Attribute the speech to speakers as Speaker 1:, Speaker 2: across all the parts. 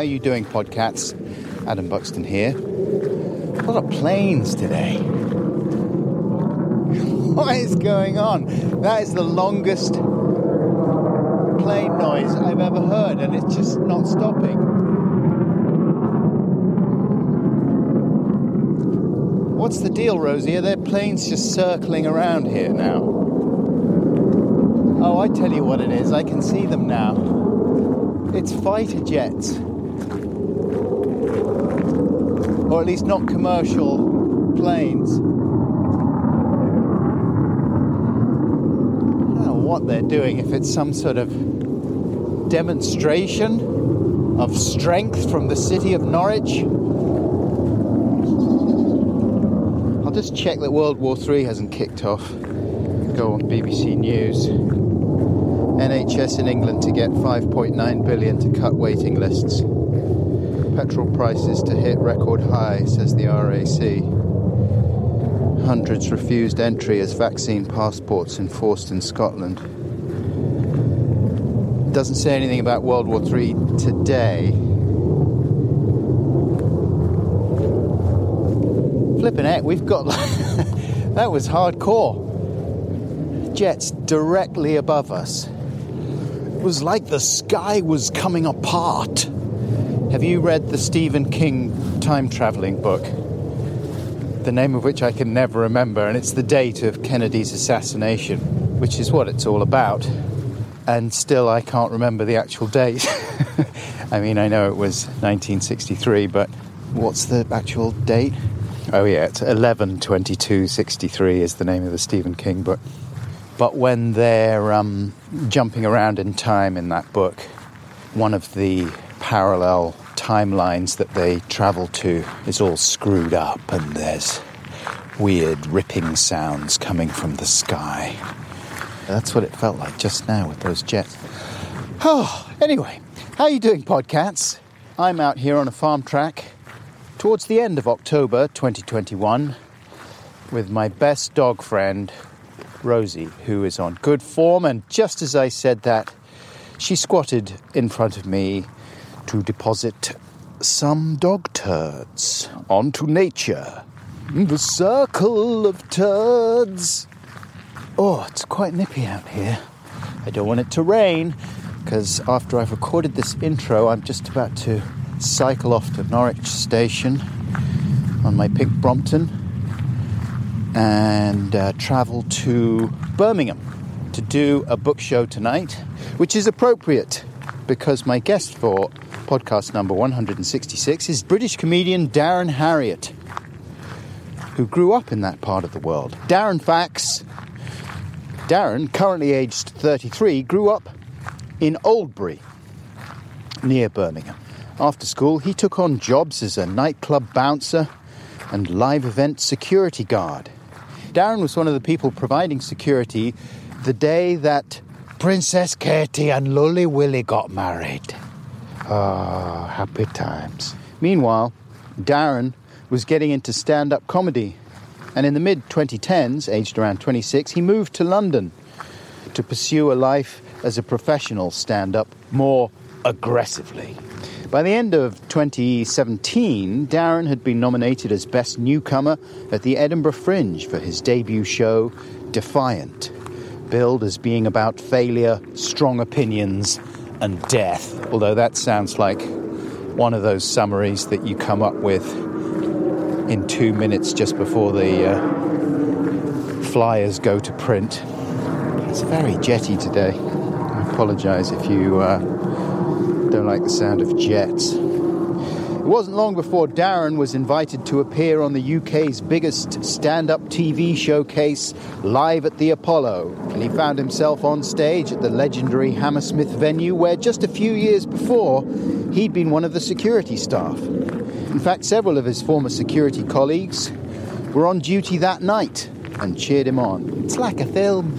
Speaker 1: How you doing, Podcats? Adam Buxton here. A lot of planes today. What is going on? That is the longest plane noise I've ever heard, and it's just not stopping. What's the deal, Rosie? Are there planes just circling around here now? Oh, I tell you what it is. I can see them now. It's fighter jets. Or at least not commercial planes. I don't know what they're doing, if it's some sort of demonstration of strength from the city of Norwich. I'll just check that World War III hasn't kicked off. Go on BBC News. NHS in England to get 5.9 billion to cut waiting lists. Petrol prices to hit record high, says the RAC. Hundreds refused entry as vaccine passports enforced in Scotland. Doesn't say anything about World War III today. Flipping heck, we've got that was hardcore. Jets directly above us. It was like the sky was coming apart. Have you read the Stephen King time traveling book? The name of which I can never remember, and it's the date of Kennedy's assassination, which is what it's all about. And still, I can't remember the actual date. I mean, I know it was 1963, but what's the actual date? Oh, yeah, it's 11 22 63 is the name of the Stephen King book. But when they're um, jumping around in time in that book, one of the parallel timelines that they travel to is all screwed up, and there's weird ripping sounds coming from the sky. That's what it felt like just now with those jets. Oh, anyway, how are you doing, podcats? I'm out here on a farm track towards the end of October 2021 with my best dog friend, Rosie, who is on good form. And just as I said that, she squatted in front of me to deposit some dog turds onto nature. The circle of turds. Oh, it's quite nippy out here. I don't want it to rain because after I've recorded this intro, I'm just about to cycle off to Norwich Station on my pink Brompton and uh, travel to Birmingham to do a book show tonight, which is appropriate because my guest for podcast number 166 is British comedian Darren Harriott, who grew up in that part of the world. Darren Facts. Darren, currently aged 33, grew up in Oldbury, near Birmingham. After school, he took on jobs as a nightclub bouncer and live event security guard. Darren was one of the people providing security the day that Princess Katie and Lully Willie got married. Ah, happy times. Meanwhile, Darren was getting into stand up comedy, and in the mid 2010s, aged around 26, he moved to London to pursue a life as a professional stand up more aggressively. By the end of 2017, Darren had been nominated as Best Newcomer at the Edinburgh Fringe for his debut show, Defiant, billed as being about failure, strong opinions, and death. Although that sounds like one of those summaries that you come up with in two minutes just before the uh, flyers go to print. It's very jetty today. I apologise if you. Uh, don't like the sound of jets. It wasn't long before Darren was invited to appear on the UK's biggest stand up TV showcase, Live at the Apollo. And he found himself on stage at the legendary Hammersmith venue, where just a few years before, he'd been one of the security staff. In fact, several of his former security colleagues were on duty that night and cheered him on. It's like a film.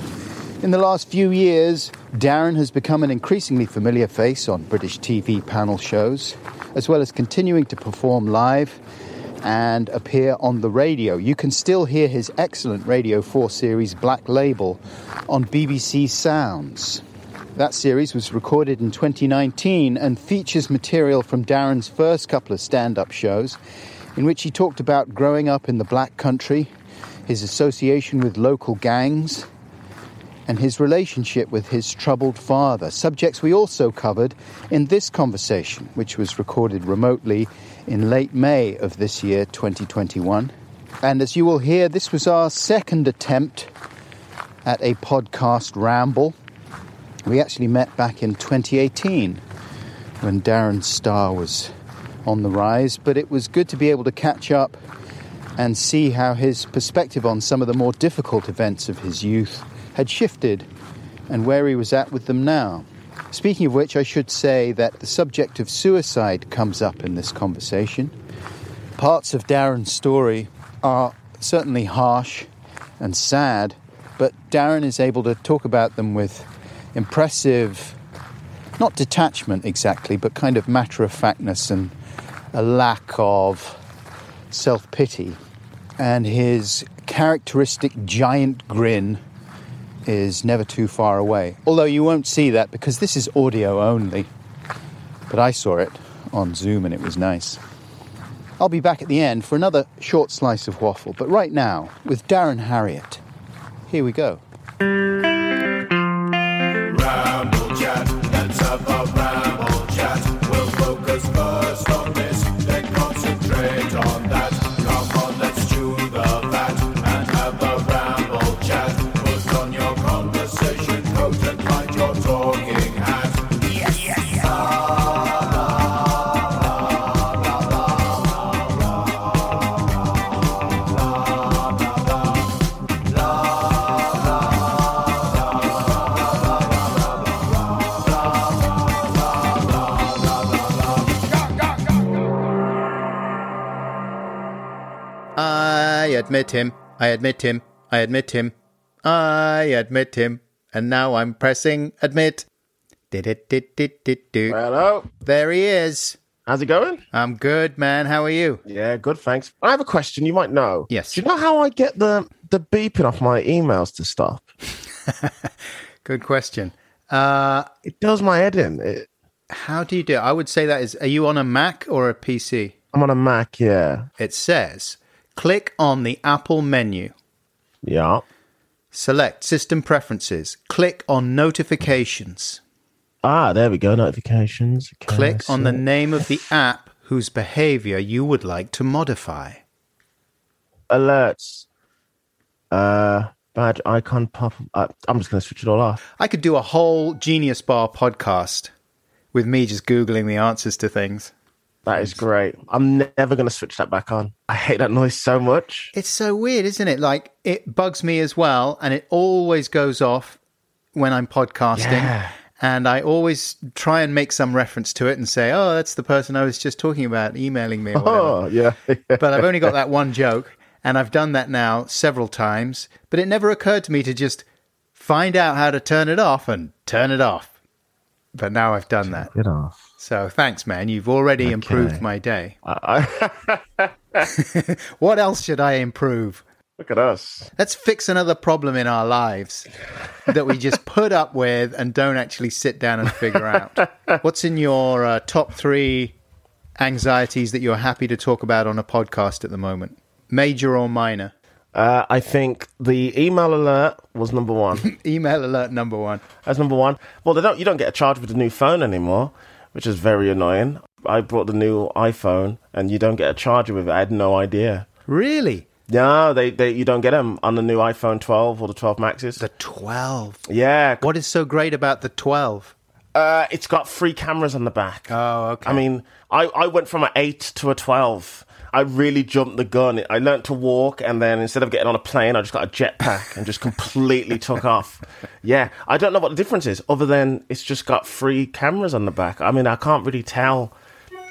Speaker 1: In the last few years, Darren has become an increasingly familiar face on British TV panel shows, as well as continuing to perform live and appear on the radio. You can still hear his excellent Radio 4 series Black Label on BBC Sounds. That series was recorded in 2019 and features material from Darren's first couple of stand up shows, in which he talked about growing up in the black country, his association with local gangs, and his relationship with his troubled father, subjects we also covered in this conversation, which was recorded remotely in late May of this year, 2021. And as you will hear, this was our second attempt at a podcast ramble. We actually met back in 2018 when Darren Star was on the rise, but it was good to be able to catch up and see how his perspective on some of the more difficult events of his youth had shifted and where he was at with them now. Speaking of which, I should say that the subject of suicide comes up in this conversation. Parts of Darren's story are certainly harsh and sad, but Darren is able to talk about them with impressive, not detachment exactly, but kind of matter of factness and a lack of self pity. And his characteristic giant grin is never too far away. Although you won't see that because this is audio only. But I saw it on Zoom and it was nice. I'll be back at the end for another short slice of waffle, but right now with Darren Harriott. Here we go. Admit him. I admit him. I admit him. I admit him. And now I'm pressing admit. Did it, did, did, did, do.
Speaker 2: Hello.
Speaker 1: There he is.
Speaker 2: How's it going?
Speaker 1: I'm good, man. How are you?
Speaker 2: Yeah, good, thanks. I have a question you might know.
Speaker 1: Yes.
Speaker 2: Do you know how I get the the beeping off my emails to stop?
Speaker 1: Good question. Uh,
Speaker 2: It does my head in. It,
Speaker 1: how do you do it? I would say that is, are you on a Mac or a PC?
Speaker 2: I'm on a Mac, yeah.
Speaker 1: It says, click on the Apple menu.
Speaker 2: Yeah.
Speaker 1: Select System Preferences. Click on Notifications.
Speaker 2: Ah, there we go. Notifications. Okay,
Speaker 1: Click on the name of the app whose behavior you would like to modify.
Speaker 2: alerts. Uh, badge icon pop. Uh, I'm just going to switch it all off.
Speaker 1: I could do a whole Genius Bar podcast with me just Googling the answers to things.
Speaker 2: That is great. I'm never going to switch that back on. I hate that noise so much.
Speaker 1: It's so weird, isn't it? Like, it bugs me as well, and it always goes off when I'm podcasting.
Speaker 2: Yeah.
Speaker 1: And I always try and make some reference to it and say, oh, that's the person I was just talking about emailing me or oh, whatever.
Speaker 2: Oh, yeah.
Speaker 1: but I've only got that one joke, and I've done that now several times. But it never occurred to me to just find out how to turn it off and turn it off. But now I've done that.
Speaker 2: Get off.
Speaker 1: So thanks, man. You've already improved my day.
Speaker 2: I,
Speaker 1: What else should I improve?
Speaker 2: look at us.
Speaker 1: Let's fix another problem in our lives that we just put up with and don't actually sit down and figure out. What's in your uh, top three anxieties that you're happy to talk about on a podcast at the moment? Major or minor?
Speaker 2: Uh, I think the email alert was number one.
Speaker 1: Email alert number one.
Speaker 2: That's number one. Well, they don't. You don't get a charge with the new phone anymore, which is very annoying. I brought the new iPhone, and you don't get a charger with it. I had no idea.
Speaker 1: Really?
Speaker 2: No, they, they you don't get them on the new iPhone 12 or the 12 Maxes.
Speaker 1: The 12.
Speaker 2: yeah,
Speaker 1: What is so great about the 12?
Speaker 2: Uh, it's got three cameras on the back.
Speaker 1: Oh, okay.
Speaker 2: I mean, I, I went from an 8 to a 12. I really jumped the gun. I learnt to walk, and then instead of getting on a plane, I just got a jetpack and just completely took off. Yeah, I don't know what the difference is, other than it's just got three cameras on the back. I mean, I can't really tell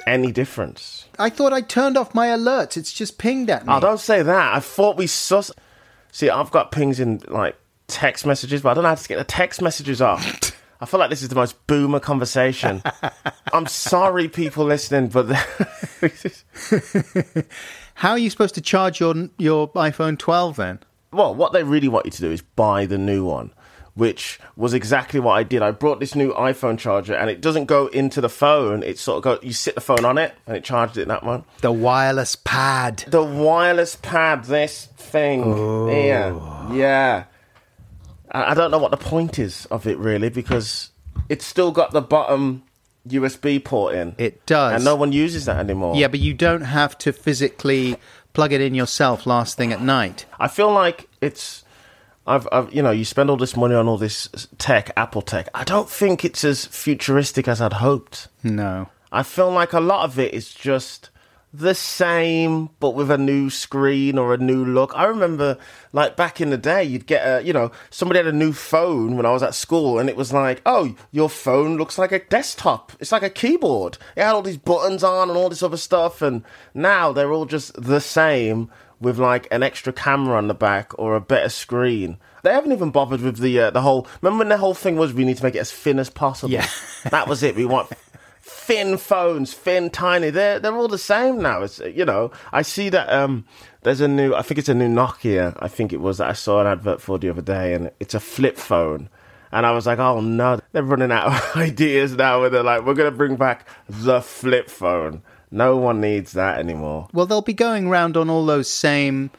Speaker 2: any difference.
Speaker 1: I thought I turned off my alerts. It's just pinged at me.
Speaker 2: Oh, don't say that. I thought we sus. See, I've got pings in like text messages, but I don't know how to get the text messages off. I feel like this is the most boomer conversation. I'm sorry, people listening, but
Speaker 1: How are you supposed to charge your your iPhone 12 then?
Speaker 2: well, what they really want you to do is buy the new one, which was exactly what I did. I brought this new iPhone charger, and it doesn't go into the phone. It sort of go. You sit the phone on it, and it charges it that one.
Speaker 1: The wireless pad.
Speaker 2: The wireless pad, this thing here, yeah. I I don't know what the point is of it really because it's still got the bottom USB port in.
Speaker 1: It does.
Speaker 2: and no one uses that anymore.
Speaker 1: Yeah, but you don't have to physically plug it in yourself last thing at night.
Speaker 2: I feel like it's. I've, I've, you know, you spend all this money on all this tech, Apple tech. I don't think it's as futuristic as I'd hoped.
Speaker 1: No.
Speaker 2: I feel like a lot of it is just the same, but with a new screen or a new look. I remember, like back in the day, you'd get a, you know, somebody had a new phone when I was at school, and it was like, oh, your phone looks like a desktop. It's like a keyboard. It had all these buttons on and all this other stuff, and now they're all just the same with like an extra camera on the back or a better screen. They haven't even bothered with the uh, the whole. Remember when the whole thing was we need to make it as thin as possible.
Speaker 1: Yeah.
Speaker 2: that was it. We want thin phones, thin, tiny. They're they're all the same now. It's you know. I see that um, there's a new. I think it's a new Nokia. I think it was that I saw an advert for the other day, and it's a flip phone. And I was like, oh no, they're running out of ideas now. Where they're like, we're gonna bring back the flip phone. No one needs that anymore.
Speaker 1: Well, they'll be going round on all those same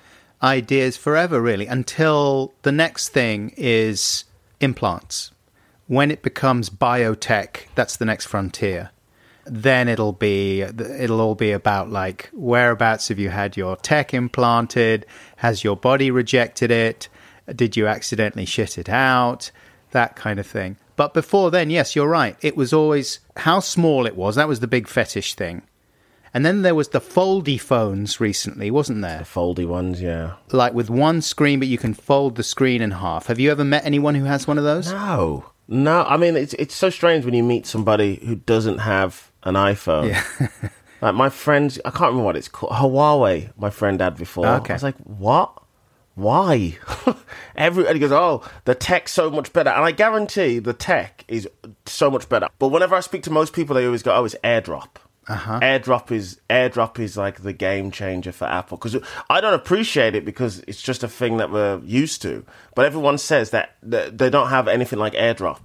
Speaker 1: ideas forever, really, until the next thing is implants. When it becomes biotech, that's the next frontier. Then it'll be it'll all be about like whereabouts have you had your tech implanted? Has your body rejected it? Did you accidentally shit it out? That kind of thing. But before then, yes, you're right. It was always how small it was. That was the big fetish thing. And then there was the foldy phones recently, wasn't there?
Speaker 2: The foldy ones, yeah.
Speaker 1: Like with one screen, but you can fold the screen in half. Have you ever met anyone who has one of those?
Speaker 2: No, no. I mean, it's it's so strange when you meet somebody who doesn't have an iPhone.
Speaker 1: Yeah.
Speaker 2: Like my friends, I can't remember what it's called. Huawei, my friend had before.
Speaker 1: Okay.
Speaker 2: I was like, what? Why? Everybody goes, oh, the tech's so much better. And I guarantee the tech is so much better. But whenever I speak to most people, they always go, oh, it's AirDrop. Uh-huh. AirDrop is AirDrop is like the game changer for Apple because I don't appreciate it because it's just a thing that we're used to. But everyone says that, that they don't have anything like AirDrop,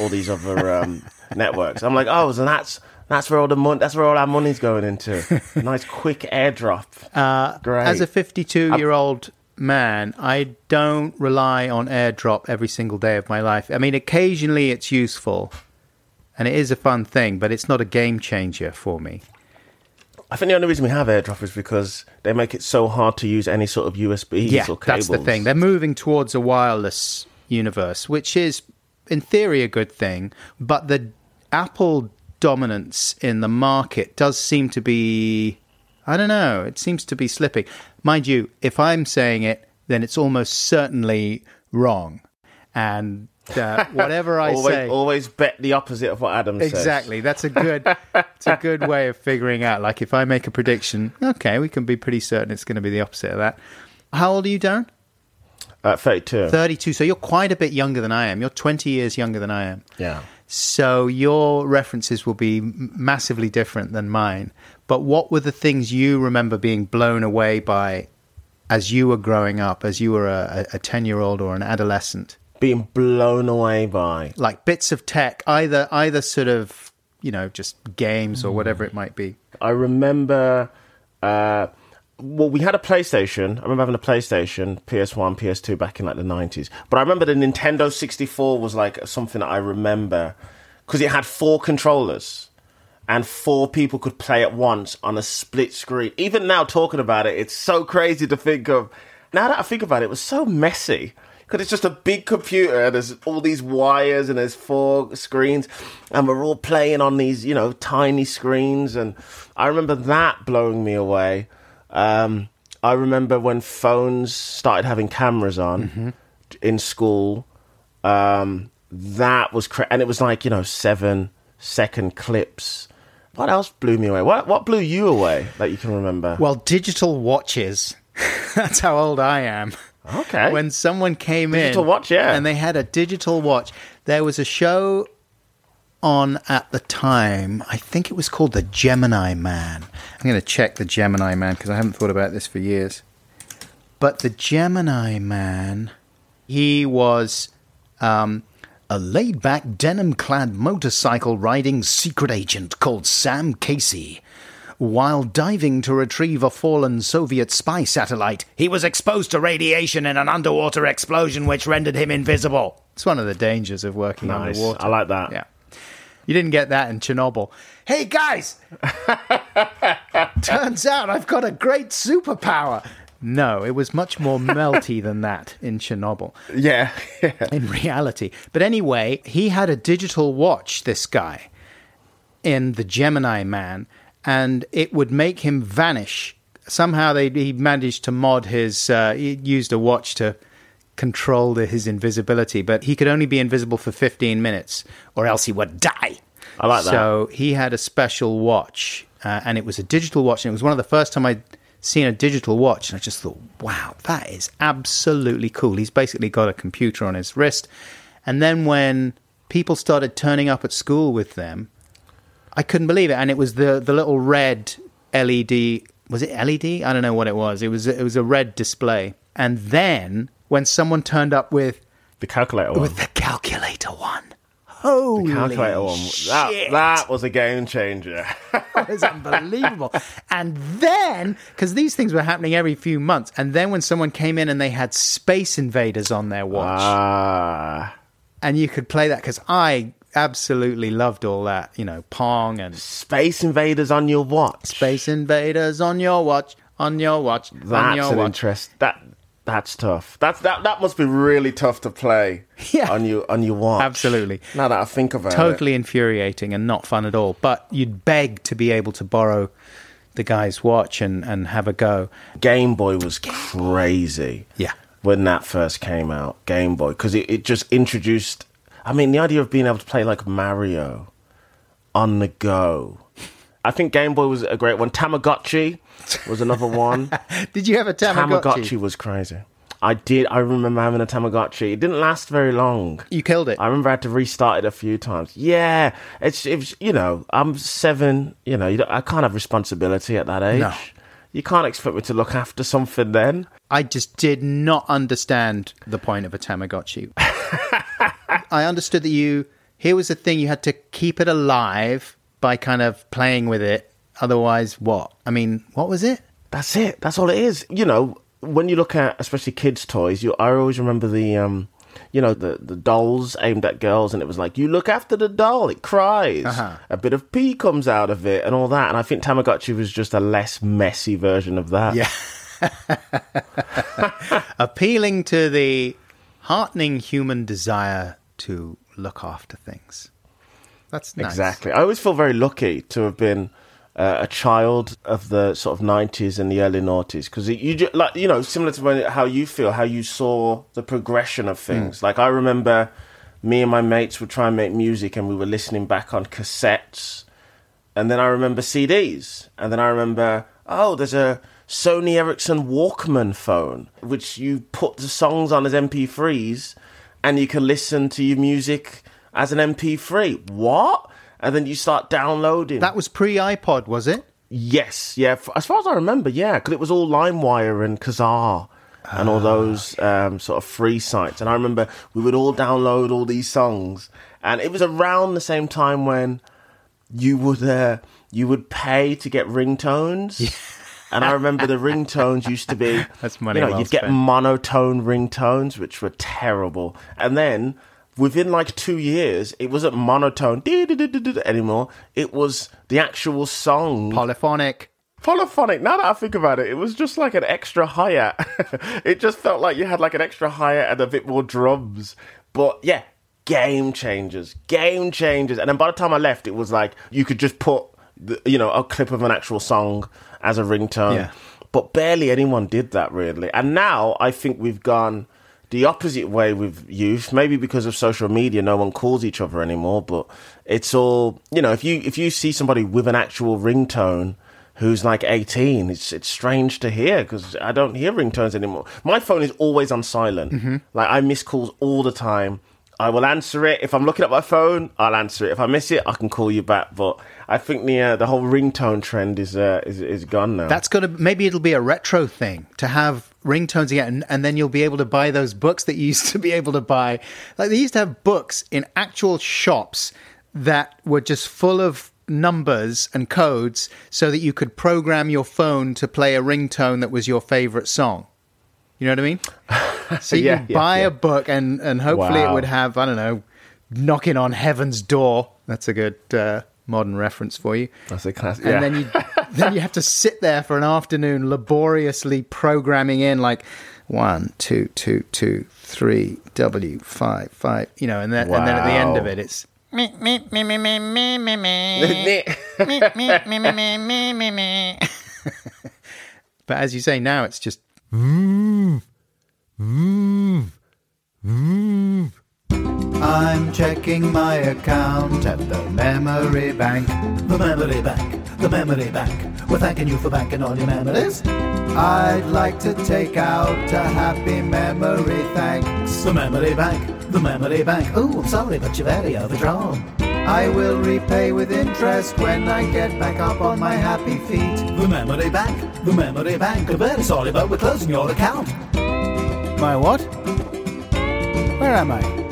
Speaker 2: all these other um, networks. I'm like, oh, so that's that's where all the money, that's where all our money's going into. nice quick AirDrop. Uh, Great.
Speaker 1: As a 52 year old man, I don't rely on AirDrop every single day of my life. I mean, occasionally it's useful and it is a fun thing, but it's not a game changer for me.
Speaker 2: I think the only reason we have AirDrop is because they make it so hard to use any sort of USB
Speaker 1: Yeah,
Speaker 2: or cables.
Speaker 1: that's the thing. They're moving towards a wireless universe, which is, in theory, a good thing. But the Apple dominance in the market does seem to be, I don't know, it seems to be slipping. Mind you, if I'm saying it, then it's almost certainly wrong. And uh, whatever I
Speaker 2: always,
Speaker 1: say,
Speaker 2: always bet the opposite of what Adam says.
Speaker 1: Exactly. That's a good. it's a good way of figuring out. Like if I make a prediction, okay, we can be pretty certain it's going to be the opposite of that. How old are you, Darren?
Speaker 2: Uh, 32.
Speaker 1: Thirty-two. So you're quite a bit younger than I am. You're twenty years younger than I am.
Speaker 2: Yeah.
Speaker 1: So your references will be massively different than mine. But what were the things you remember being blown away by as you were growing up, as you were a a ten-year-old or an adolescent?
Speaker 2: Being blown away by.
Speaker 1: Like bits of tech, either either sort of you know just games or whatever it might be.
Speaker 2: I remember. Uh, well, we had a PlayStation. I remember having a PlayStation, PS1, PS2 back in like the 90s. But I remember the Nintendo 64 was like something that I remember because it had four controllers and four people could play at once on a split screen. Even now, talking about it, it's so crazy to think of. Now that I think about it, it was so messy. because it's just a big computer. And there's all these wires and there's four screens, and we're all playing on these, you know, tiny screens. And I remember that blowing me away. Um, I remember when phones started having cameras on in school. Um, that was cra- and it was like you know seven second clips. What else blew me away? What what blew you away that you can remember?
Speaker 1: Well, digital watches. That's how old I am.
Speaker 2: Okay.
Speaker 1: When someone came
Speaker 2: Digital
Speaker 1: in,
Speaker 2: watch, yeah.
Speaker 1: and they had a digital watch. There was a show on at the time. I think it was called the Gemini Man. I'm going to check the Gemini Man because I haven't thought about this for years. But the Gemini Man, he was um, a laid back, denim clad motorcycle riding secret agent called Sam Casey. While diving to retrieve a fallen Soviet spy satellite, he was exposed to radiation in an underwater explosion which rendered him invisible. It's one of the dangers of working
Speaker 2: Nice.
Speaker 1: underwater.
Speaker 2: I like that.
Speaker 1: Yeah. You didn't get that in Chernobyl. Hey guys! Turns out I've got a great superpower. No, it was much more melty than that in Chernobyl
Speaker 2: yeah, yeah.
Speaker 1: in reality. But anyway, he had a digital watch, this guy, in the Gemini Man, and it would make him vanish. Somehow they, he managed to mod his, uh, he used a watch to control the, his invisibility, but he could only be invisible for 15 minutes or else he would die.
Speaker 2: I like that.
Speaker 1: So he had a special watch, uh, and it was a digital watch, and it was one of the first time I'd seen a digital watch, and I just thought, wow, that is absolutely cool. He's basically got a computer on his wrist, and then when people started turning up at school with them, I couldn't believe it, and it was the the little red LED. Was it LED? I don't know what it was. It was it was a red display, and then when someone turned up with
Speaker 2: The calculator one.
Speaker 1: with the calculator one. Holy
Speaker 2: calculator one. That that was a game changer.
Speaker 1: It was unbelievable. and then, because these things were happening every few months, and then when someone came in and they had Space Invaders on their watch,
Speaker 2: Ah,
Speaker 1: and you could play that, because I absolutely loved all that, you know, Pong and
Speaker 2: Space Invaders on your watch.
Speaker 1: Space Invaders on your watch, on your watch, on
Speaker 2: That's
Speaker 1: your
Speaker 2: an
Speaker 1: watch.
Speaker 2: interest. That that's tough. That's that that must be really tough to play.
Speaker 1: Yeah.
Speaker 2: On you on your watch.
Speaker 1: Absolutely.
Speaker 2: Now that I think about it.
Speaker 1: Totally infuriating and not fun at all. But you'd beg to be able to borrow the guy's watch and, and have a go.
Speaker 2: Game Boy was crazy.
Speaker 1: Yeah.
Speaker 2: When that first came out, Game Boy, because it, it just introduced. I mean, the idea of being able to play like Mario on the go. I think Game Boy was a great one. Tamagotchi was another one.
Speaker 1: Did you have a Tamagotchi?
Speaker 2: Tamagotchi was crazy. I did. I remember having a Tamagotchi. It didn't last very long.
Speaker 1: You killed it.
Speaker 2: I remember I had to restart it a few times. Yeah, it's it was, you know I'm seven. You know you I can't have responsibility at that age.
Speaker 1: No.
Speaker 2: You can't expect me to look after something then.
Speaker 1: I just did not understand the point of a Tamagotchi. I understood that you here was the thing you had to keep it alive by kind of playing with it. Otherwise, what? I mean, what was it?
Speaker 2: That's it. That's all it is. You know when you look at especially kids' toys, you I always remember the um. You know the the dolls aimed at girls, and it was like you look after the doll, it cries,
Speaker 1: Uh-huh.
Speaker 2: a bit of pee comes out of it, and all that. And I think Tamagotchi was just a less messy version of that.
Speaker 1: Yeah. Appealing to the heartening human desire to look after things. That's nice.
Speaker 2: Exactly. I always feel very lucky to have been uh, a child of the sort of 90s and the early noughties because you ju- like you know similar to when, how you feel how you saw the progression of things. Like i remember me and my mates would try and make music and we were listening back on cassettes. And then i remember cds and then i remember oh there's a sony ericsson walkman phone which you put the songs on as mp3s and you can listen to your music as an mp3 what and then you start downloading
Speaker 1: That was pre iPod, was it?
Speaker 2: Yes, yeah. As far as I remember, yeah, because it was all LimeWire and Kazaa and all those um, sort of free sites. And I remember we would all download all these songs, and it was around the same time when you would uh, you would pay to get ringtones. And I remember the ringtones used to be
Speaker 1: That's money
Speaker 2: You know,
Speaker 1: well
Speaker 2: you'd get
Speaker 1: spent.
Speaker 2: monotone ringtones, which were terrible. And then within like two years, it wasn't monotone anymore. It was the actual song
Speaker 1: Polyphonic.
Speaker 2: Polyphonic, now that I think about it, it was just like an extra hi it just felt like you had like an extra hi and a bit more drums. But yeah, game changers, game changers. And then by the time I left, it was like you could just put, the, you know, a clip of an actual song as a ringtone.
Speaker 1: Yeah.
Speaker 2: But barely anyone did that really. And now I think we've gone the opposite way with youth. Maybe because of social media, no one calls each other anymore. But it's all you know. If you if you see somebody with an actual ringtone who's like 18 it's it's strange to hear because i don't hear ringtones anymore my phone is always on silent like i miss calls all the time i will answer it if i'm looking at my phone i'll answer it if i miss it i can call you back but i think the uh, the whole ringtone trend is uh, is is gone now
Speaker 1: That's gonna maybe it'll be a retro thing to have ringtones again, and, and then you'll be able to buy those books that you used to be able to buy. Like they used to have books in actual shops that were just full of numbers and codes, so that you could program your phone to play a ringtone that was your favorite song. You know what I mean? So you
Speaker 2: Yeah,
Speaker 1: buy
Speaker 2: yeah.
Speaker 1: a book, and and hopefully it would have I don't know, knocking on heaven's door. That's a good uh, modern reference for you
Speaker 2: that's a classic.
Speaker 1: and
Speaker 2: yeah.
Speaker 1: then you then you have to sit there for an afternoon laboriously programming in like one two two two three w five five you know and then and then at the end of it it's
Speaker 3: Me, me, me, me, me, me, me, me. Me, me, me, me, me, me, me,
Speaker 1: but as you say now it's just mmm. Mmm. Mmm.
Speaker 4: I'm checking my account at the memory bank. The memory bank, the memory bank. We're thanking you for banking all your memories. I'd like to take out a happy memory, thanks. The memory bank, the memory bank. Oh, I'm sorry, but you're very overdrawn. I will repay with interest when I get back up on my happy feet. The memory bank, the memory bank. I'm very sorry, but we're closing your account.
Speaker 1: my what where am i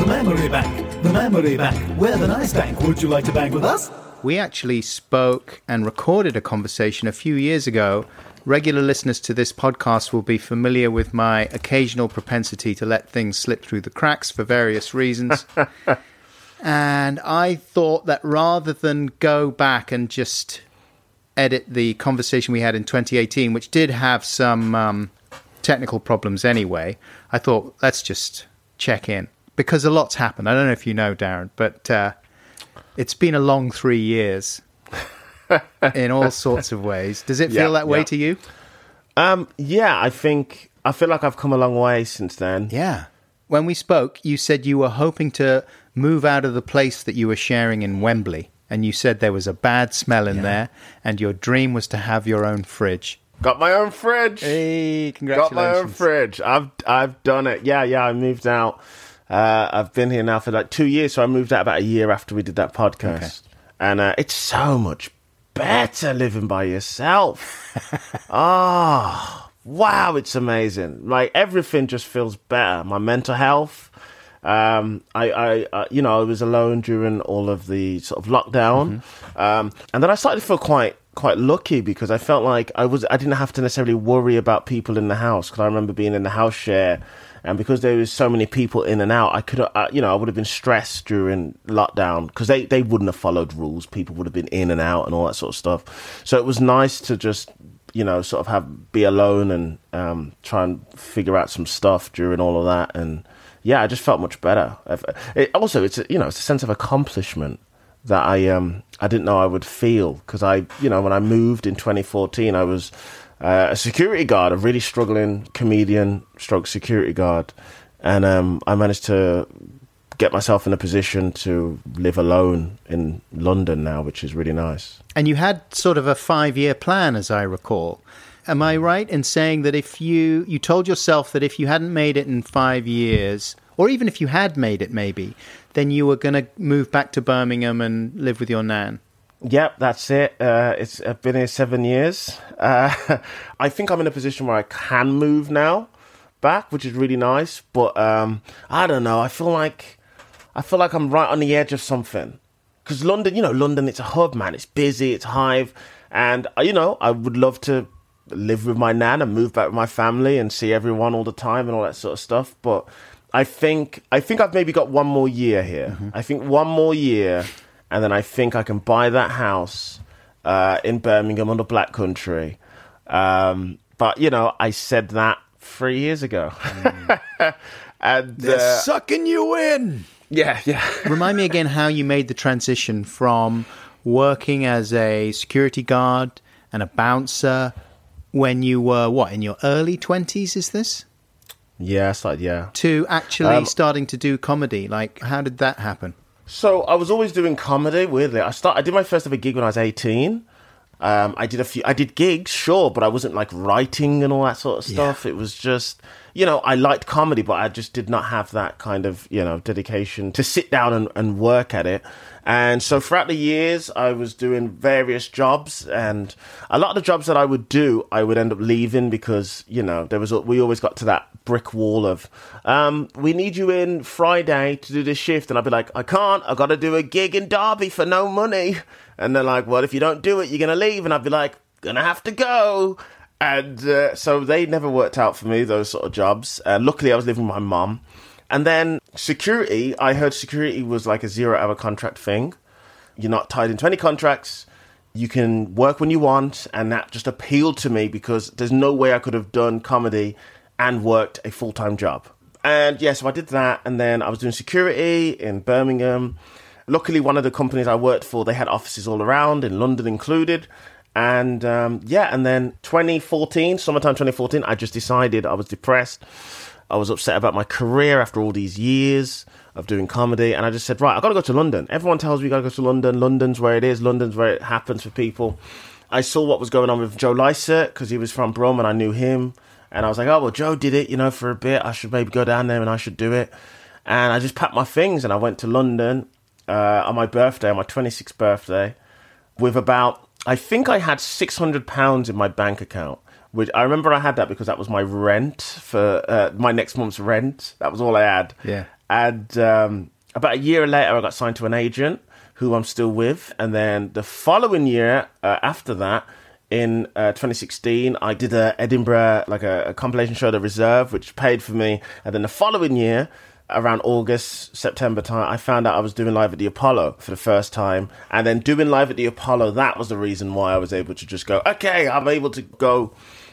Speaker 4: The memory bank, the memory bank. We're the nice bank. Would you like to bank with us?
Speaker 1: we actually spoke and recorded a conversation a few years ago regular listeners to this podcast will be familiar with my occasional propensity to let things slip through the cracks for various reasons And I thought that rather than go back and just edit the conversation we had in 2018, which did have some um, technical problems anyway, I thought let's just check in because a lot's happened. I don't know if you know, Darren, but uh, it's been a long three years in all sorts of ways. Does it feel
Speaker 2: Yeah,
Speaker 1: that way
Speaker 2: yeah.
Speaker 1: to you?
Speaker 2: um yeah i think i feel like i've come a long way since then
Speaker 1: Yeah. When we spoke, you said you were hoping to move out of the place that you were sharing in Wembley, and you said there was a bad smell in there, and your dream was to have your own fridge.
Speaker 2: got my own fridge
Speaker 1: Hey, congratulations!
Speaker 2: Got my own fridge. I've I've done it. Yeah, yeah. I moved out. Uh, I've been here now for like two years, so I moved out about a year after we did that podcast, and uh, it's so much better living by yourself. oh, wow! It's amazing. Like everything just feels better. My mental health. Um, I, I, uh, you know, I was alone during all of the sort of lockdown, um, and then I started to feel quite, quite lucky because I felt like I was, I didn't have to necessarily worry about people in the house because I remember being in the house share, and because there was so many people in and out, I could, uh, you know, I would have been stressed during lockdown because they, they wouldn't have followed rules. People would have been in and out and all that sort of stuff. So it was nice to just you know, sort of have be alone and um, try and figure out some stuff during all of that. And yeah, I just felt much better. It, also, it's a, you know, it's a sense of accomplishment that I um I didn't know I would feel because I you know when I moved in 2014 I was uh, a security guard, a really struggling comedian, stroke security guard, and um I managed to get myself in a position to live alone in London now, which is really nice.
Speaker 1: And you had sort of a five year plan, as I recall. Am I right in saying that if you you told yourself that if you hadn't made it in five years, or even if you had made it, maybe, then you were going to move back to Birmingham and live with your nan?
Speaker 2: Yep, that's it. Uh, it's I've been here seven years. Uh, I think I'm in a position where I can move now back, which is really nice. But um, I don't know. I feel like I feel like I'm right on the edge of something. Because London, you know, London, it's a hub, man. It's busy, it's hive, and uh, you know, I would love to live with my nan and move back with my family and see everyone all the time and all that sort of stuff. But I think I think I've maybe got one more year here. I think one more year, and then I think I can buy that house uh, in Birmingham on the Black Country. Um, but you know, I said that three years ago, and
Speaker 1: They're
Speaker 2: uh,
Speaker 1: sucking you in.
Speaker 2: yeah, yeah.
Speaker 1: Remind me again how you made the transition from working as a security guard and a bouncer when you were what in your early twenties? Is this
Speaker 2: Yeah, like yeah.
Speaker 1: to actually
Speaker 2: Um,
Speaker 1: starting to do comedy? Like, how did that happen?
Speaker 2: So I was always doing comedy. Weirdly, I start. I did my first ever gig when I was eighteen. Um, I did a few. I did gigs, sure, but I wasn't like writing and all that sort of stuff. It was just, you know, I liked comedy, but I just did not have that kind of, you know, dedication to sit down and, and work at it. And so throughout the years, I was doing various jobs, and a lot of the jobs that I would do, I would end up leaving because, you know, there was we always got to that brick wall of, um, we need you in Friday to do this shift, and I'd be like, I can't, I've got to do a gig in Derby for no money, and they're like, well, if you don't do it, you're gonna leave, and I'd be like, gonna have to go. And uh, so they never worked out for me, those sort of jobs. Uh, luckily, I was living with my mum. And then security, I heard security was like a zero hour contract thing. You're not tied into any contracts. You can work when you want. And that just appealed to me because there's no way I could have done comedy and worked a full time job. And yeah, so I did that. And then I was doing security in Birmingham. Luckily, one of the companies I worked for, they had offices all around, in London included. And um, yeah, and then 2014, summertime 2014, I just decided I was depressed. I was upset about my career after all these years of doing comedy, and I just said, right, I got to go to London. Everyone tells me you got to go to London. London's where it is. London's where it happens for people. I saw what was going on with Joe Lycett because he was from Brum, and I knew him. And I was like, oh well, Joe did it, you know, for a bit. I should maybe go down there and I should do it. And I just packed my things and I went to London uh, on my birthday, on my 26th birthday, with about I think I had six hundred pounds in my bank account. Which I remember I had that because that was my rent for uh, my next month's rent. That was all I had.
Speaker 1: Yeah.
Speaker 2: And um, about a year later, I got signed to an agent who I'm still with. And then the following year, uh, after that, in uh, 2016, I did a Edinburgh like a, a compilation show, The Reserve, which paid for me. And then the following year, around August, September time, I found out I was doing live at the Apollo for the first time. And then doing live at the Apollo, that was the reason why I was able to just go, okay, I'm able to go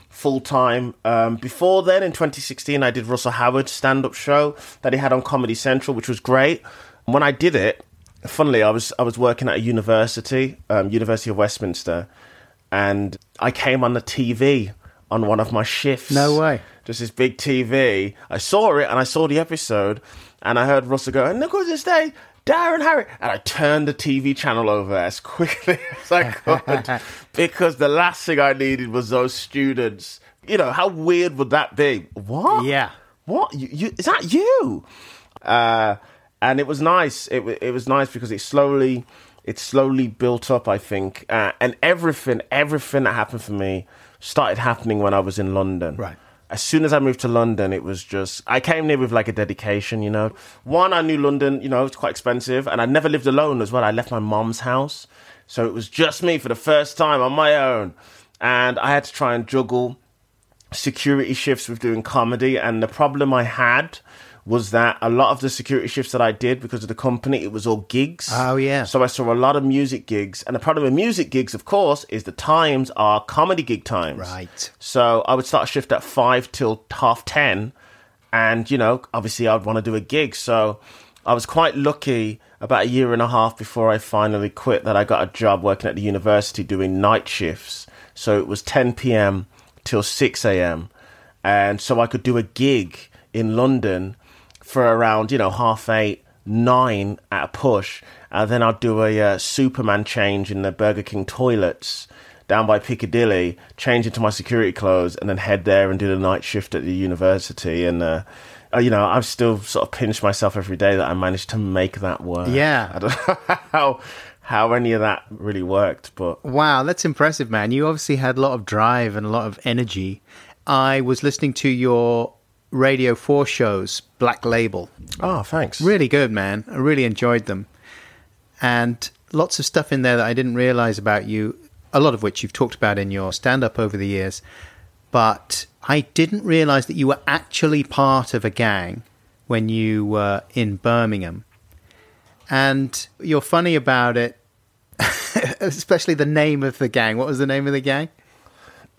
Speaker 2: full time. Um, before then, in 2016, I did Russell Howard's stand up show that he had on Comedy Central, which was great. When I did it, funnily, I was I was working at a university, um, University of Westminster, and I came on the TV on one of my shifts.
Speaker 1: No way.
Speaker 2: Just this big TV. I saw it and I saw the episode, and I heard Russell go, and look who's this day. Darren Harriott, and I turned the TV channel over as quickly as I could because the last thing I needed was those students. You know how weird would that be? What?
Speaker 1: Yeah.
Speaker 2: What? You, you, is that you? Uh, and it was nice. It it was nice because it slowly it slowly built up. I think, uh, and everything everything that happened for me started happening when I was in London.
Speaker 1: Right.
Speaker 2: As soon as I moved to London, it was just I came there with like a dedication. You know, one I knew London. You know, it's quite expensive, and I never lived alone as well. I left my mom's house, so it was just me for the first time on my own, and I had to try and juggle security shifts with doing comedy and the problem I had was that a lot of the security shifts that I did because of the company it was all gigs.
Speaker 1: Oh, yeah.
Speaker 2: So I saw a lot of music gigs and the problem with music gigs of course is the times are comedy gig times.
Speaker 1: Right.
Speaker 2: So I would start a shift at 5 till half 10 and you know obviously I'd want to do a gig so I was quite lucky about a year and a half before I finally quit that I got a job working at the university doing night shifts. So it was 10 p.m. till 6 a.m. And so I could do a gig in London for around, you know, half eight, nine at a push. And then I'd do a uh, Superman change in the Burger King toilets down by Piccadilly, change into my security clothes, and then head there and do the night shift at the university. And, uh, uh, you know, I've still sort of pinched myself every day that I managed to make that work.
Speaker 1: Yeah.
Speaker 2: I don't know how, how any of that really worked, but
Speaker 1: Wow, that's impressive, man. You obviously had a lot of drive and a lot of energy. I was listening to your Radio 4 shows, Black Label.
Speaker 2: oh, thanks.
Speaker 1: Really good, man. I really enjoyed them. And lots of stuff in there that I didn't realize about you, a lot of which you've talked about in your stand up over the years. But I didn't realize that you were actually part of a gang when you were in Birmingham. And you're funny about it Especially the name of the gang. What was the name of the gang?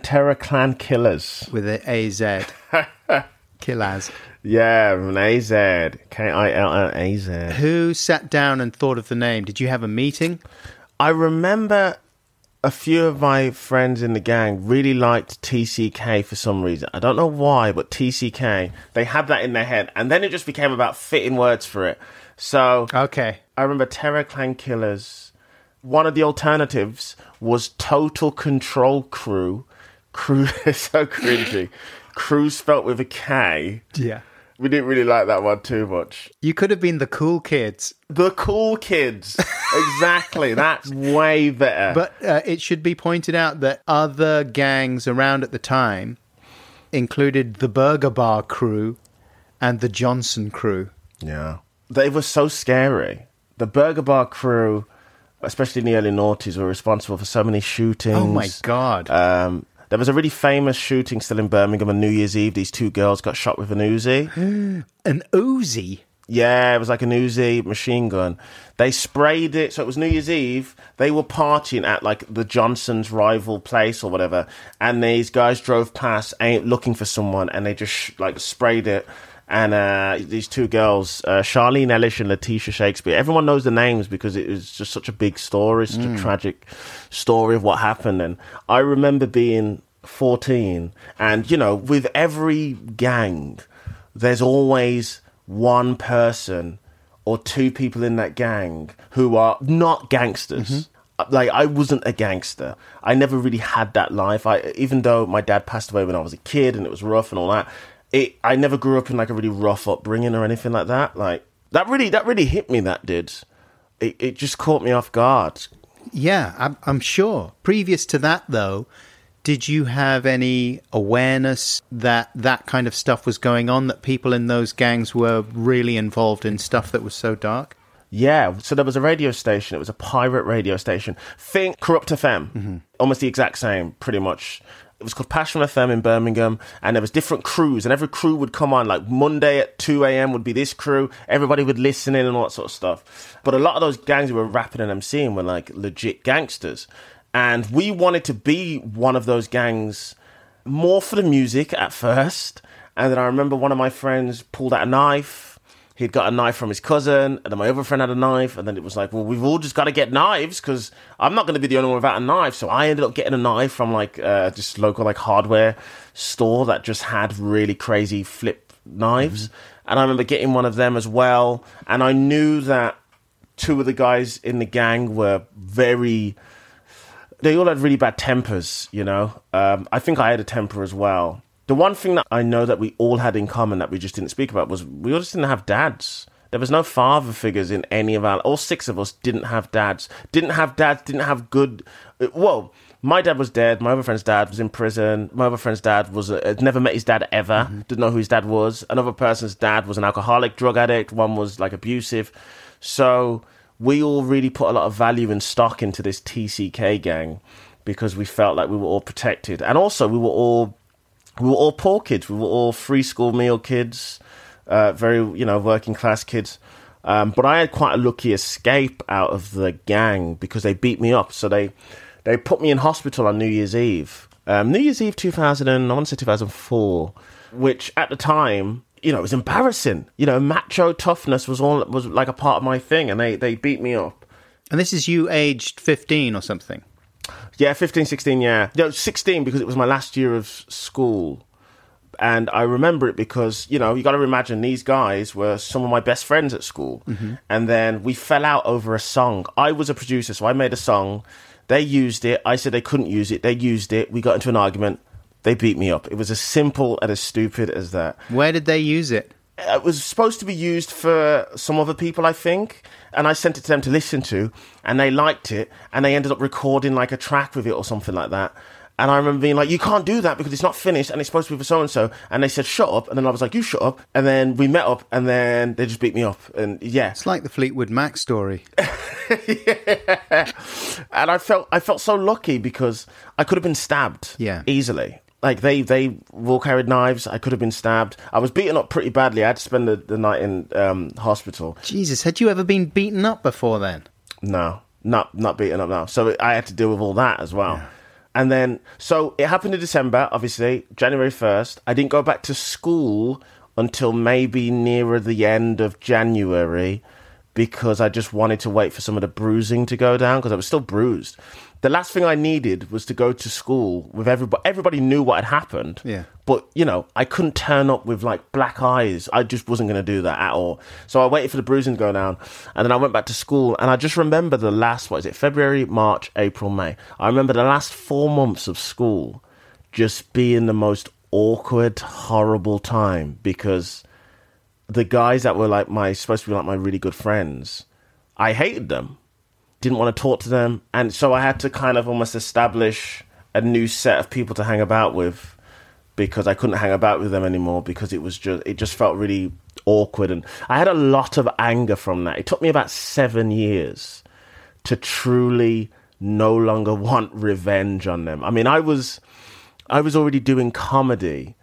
Speaker 2: Terror Clan Killers.
Speaker 1: With a A Z. Killaz.
Speaker 2: Yeah, an K I L L A Z.
Speaker 1: Who sat down and thought of the name? Did you have a meeting?
Speaker 2: I remember a few of my friends in the gang really liked TCK for some reason. I don't know why, but TCK, they had that in their head. And then it just became about fitting words for it. So
Speaker 1: Okay.
Speaker 2: I remember Terror Clan Killers. One of the alternatives was Total Control Crew. Crew is so cringy. Crew spelt with a K.
Speaker 1: Yeah.
Speaker 2: We didn't really like that one too much.
Speaker 1: You could have been the cool kids,
Speaker 2: The cool kids. exactly. That's way better.
Speaker 1: but uh, it should be pointed out that other gangs around at the time included the Burger Bar crew and the Johnson crew.
Speaker 2: Yeah. They were so scary. The Burger Bar crew, especially in the early noughties, were responsible for so many shootings.
Speaker 1: Oh my god.
Speaker 2: Um, there was a really famous shooting still in Birmingham on New Year's Eve. These two girls got shot with an Uzi.
Speaker 1: An Uzi.
Speaker 2: Yeah, it was like an Uzi machine gun. They sprayed it, so it was New Year's Eve. They were partying at like the Johnsons' rival place or whatever, and these guys drove past, ain't looking for someone, and they just sh- like sprayed it. And uh, these two girls, uh, Charlene Ellis and Letisha Shakespeare, everyone knows the names because it was just such a big story, such a tragic story of what happened. And I remember being 14, and you know, with every gang, there's always one person or two people in that gang who are not gangsters. Mm-hmm. Uh, like I wasn't a gangster. I never really had that life. I even though my dad passed away when I was a kid and it was rough and all that. It I never grew up in like a really rough upbringing or anything like that. Like that really that really hit me. That did. It it just caught me off guard.
Speaker 1: Yeah, I'm, I'm sure. Previous to that, though, did you have any awareness that that kind of stuff was going on, that people in those gangs were really involved in stuff that was so dark?
Speaker 2: Yeah, so there was a radio station. It was a pirate radio station. Think Kurupt FM, mm-hmm. almost the exact same, pretty much. It was called Passion FM in Birmingham, and there was different crews, and every crew would come on. Like Monday at two a.m. would be this crew. Everybody would listen in and all that sort of stuff. But a lot of those gangs who were rapping and MCing were like legit gangsters, and we wanted to be one of those gangs more for the music at first. And then I remember one of my friends pulled out a knife he'd got a knife from his cousin, and then my other friend had a knife, and then it was like, well, we've all just got to get knives because I'm not going to be the only one without a knife. So I ended up getting a knife from like uh, just local like hardware store that just had really crazy flip knives, and I remember getting one of them as well. And I knew that two of the guys in the gang were very. They all had really bad tempers, you know. Um, I think I had a temper as well. The one thing that I know that we all had in common that we just didn't speak about was we all just didn't have dads. There was no father figures in any of our. All six of us didn't have dads. Didn't have dads. Didn't have good. uh, Well, my dad was dead. My other friend's dad was in prison. My other friend's dad was uh, never met his dad ever. Didn't know who his dad was. Another person's dad was an alcoholic, drug addict. One was like abusive. So we all really put a lot of value and stock into this TCK gang because we felt like we were all protected, and also we were all we were all poor kids. We were all free school meal kids, uh, very you know working class kids. Um, but I had quite a lucky escape out of the gang because they beat me up. So they they put me in hospital on New Year's Eve. Um, New Year's Eve 2000, and I want to say 2004, which at the time, you know, it was embarrassing. You know, macho toughness was all was like a part of my thing, and they they beat me up.
Speaker 1: And this is you aged 15 or something.
Speaker 2: Yeah, 15, 16, yeah. No, 16 because it was my last year of school. And I remember it because, you know, you got to imagine these guys were some of my best friends at school. Mm-hmm. And then we fell out over a song. I was a producer, so I made a song. They used it. I said they couldn't use it. They used it. We got into an argument. They beat me up. It was as simple and as stupid as that
Speaker 1: Where did they use it?
Speaker 2: it was supposed to be used for some other people, I think. And I sent it to them to listen to, and they liked it, and they ended up recording like a track with it or something like that. And I remember being like, "You can't do that because it's not finished, and it's supposed to be for so and so." And they said, "Shut up!" And then I was like, "You shut up!" And then we met up, and then they just beat me up, and yeah,
Speaker 1: It's like the Fleetwood Mac story.
Speaker 2: and I felt I felt so lucky because I could have been stabbed
Speaker 1: Yeah.
Speaker 2: easily. Like they they all carried knives. I could have been stabbed. I was beaten up pretty badly. I had to spend the, the night in um, hospital.
Speaker 1: Jesus, had you ever been beaten up before then?
Speaker 2: No, not not beaten up now. So I had to deal with all that as well. And then, so it happened in December, obviously, January 1st. I didn't go back to school until maybe nearer the end of January because I just wanted to wait for some of the bruising to go down because I was still bruised. The last thing I needed was to go to school with everybody. Everybody knew what had happened.
Speaker 1: Yeah.
Speaker 2: But, you know, I couldn't turn up with like black eyes. I just wasn't going to do that at all. So I waited for the bruising to go down. And then I went back to school. And I just remember the last, what is it, February, March, April, May. I remember the last four months of school just being the most awkward, horrible time because the guys that were like my, supposed to be like my really good friends, I hated them didn't want to talk to them. And so I had to kind of almost establish a new set of people to hang about with because I couldn't hang about with them anymore because it was just it just felt really awkward and I had a lot of anger from that. It took me about 7 years to truly no longer want revenge on them. I mean, I was I was already doing comedy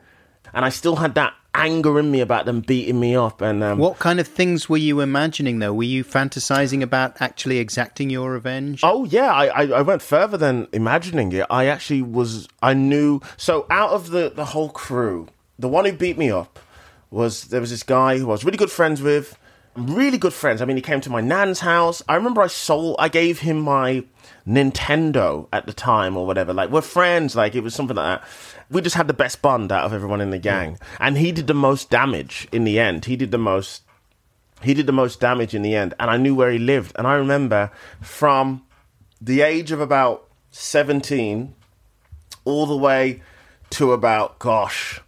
Speaker 2: and I still had that anger in me about them beating me up and um,
Speaker 1: What kind of things were you imagining, though? Were you fantasizing about actually exacting your revenge?
Speaker 2: Oh yeah, I, I I went further than imagining it. I actually was I knew so out of the the whole crew, the one who beat me up was there was this guy who I was really good friends with, really good friends. I mean, he came to my nan's house. I remember I sold I gave him my Nintendo at the time or whatever. Like we're friends. Like it was something like that. We just had the best bond out of everyone in the gang, mm. and he did the most damage in the end. He did the most he did the most damage in the end and i knew where he lived and i remember from the age of about 17 all the way to about gosh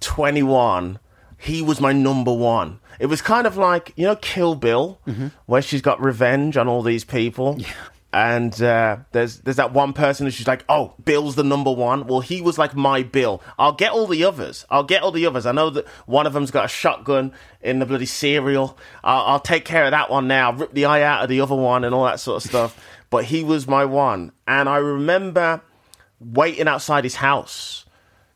Speaker 2: 21 he was my number one it was kind of like you know kill bill mm-hmm. where she's got revenge on all these people and uh, there's there's that one person who's just like, oh, Bill's the number one. Well, he was like my Bill. I'll get all the others. I'll get all the others. I know that one of them's got a shotgun in the bloody cereal. I'll, I'll take care of that one now. Rip the eye out of the other one and all that sort of stuff. But he was my one, and I remember waiting outside his house.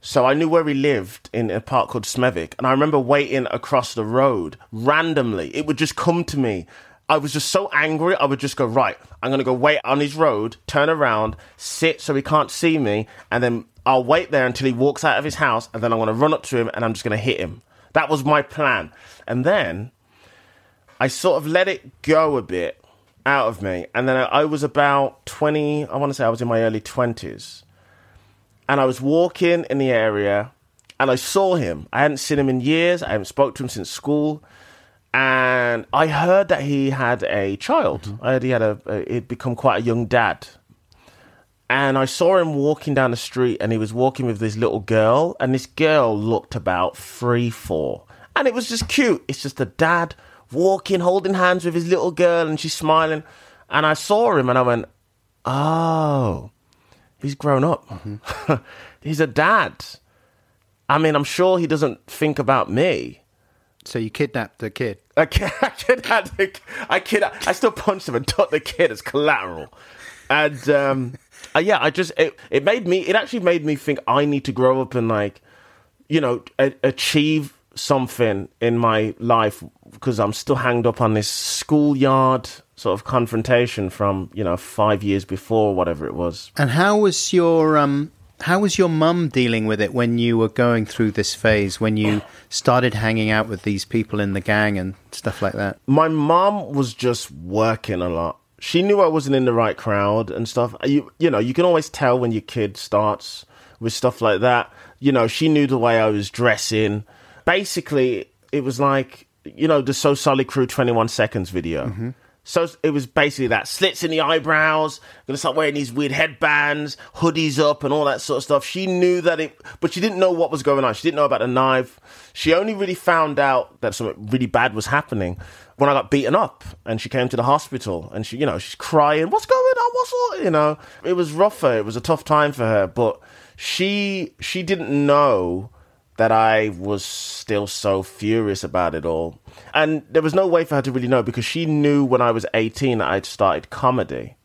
Speaker 2: So I knew where he lived in a park called Smethwick, and I remember waiting across the road randomly. It would just come to me. I was just so angry. I would just go right. I'm gonna go wait on his road, turn around, sit so he can't see me, and then I'll wait there until he walks out of his house, and then I'm gonna run up to him and I'm just gonna hit him. That was my plan. And then I sort of let it go a bit out of me, and then I, was about 20. I want to say I was in my early 20s, and I was walking in the area, and I saw him. I hadn't seen him in years. I haven't spoke to him since school and I heard that he had a child. Mm-hmm. I heard he had a, a he'd become quite a young dad. And I saw him walking down the street, and he was walking with this little girl, and this girl looked about three, four, and it was just cute. It's just a dad walking, holding hands with his little girl, and she's smiling. And I saw him, and I went, "Oh, he's grown up. Mm-hmm. he's a dad." I mean, I'm sure he doesn't think about me.
Speaker 1: So you kidnapped the kid.
Speaker 2: I kid, I kid, the, I kid, I still punched him and took the kid as collateral, and um, uh, yeah, I just it, it made me, it actually made me think I need to grow up and like, you know, a- achieve something in my life because I'm still hanged up on this schoolyard sort of confrontation from you know five years before, whatever it was.
Speaker 1: And how was your um how was your mum dealing with it when you were going through this phase when you started hanging out with these people in the gang and stuff like that?
Speaker 2: my mum was just working a lot. She knew I wasn't in the right crowd and stuff. You you know, you can always tell when your kid starts with stuff like that. You know, she knew the way I was dressing. Basically, it was like, you know, the So Solid Crew 21 Seconds video. Mm-hmm. So it was basically that slits in the eyebrows, gonna start wearing these weird headbands, hoodies up, and all that sort of stuff. She knew that it, but she didn't know what was going on. She didn't know about the knife. She only really found out that something really bad was happening when I got beaten up, and she came to the hospital, and she, you know, she's crying. What's going on? What's all? You know, it was rougher. It was a tough time for her, but she she didn't know that I was still so furious about it all. And there was no way for her to really know because she knew when I was 18 that I'd started comedy.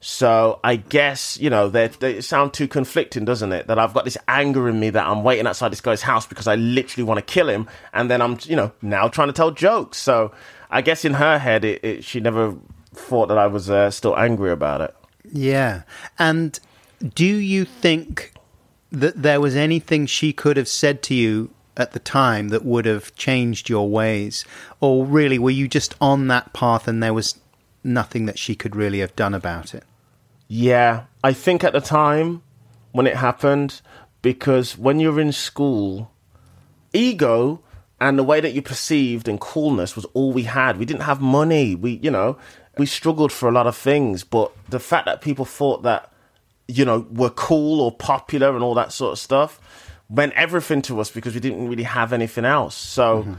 Speaker 2: So I guess, you know, they, they sound too conflicting, doesn't it? That I've got this anger in me that I'm waiting outside this guy's house because I literally want to kill him. And then I'm, you know, now trying to tell jokes. So I guess in her head, it, it, she never thought that I was uh, still angry about it.
Speaker 1: Yeah. And do you think that there was anything she could have said to you at the time that would have changed your ways? Or really, were you just on that path and there was nothing that she could really have done about it?
Speaker 2: Yeah, I think at the time when it happened, because when you're in school, ego and the way that you perceived and coolness was all we had. We didn't have money. We, you know, we struggled for a lot of things, but the fact that people thought that, you know, we're cool or popular and all that sort of stuff meant everything to us because we didn't really have anything else. So
Speaker 1: Mm-hmm.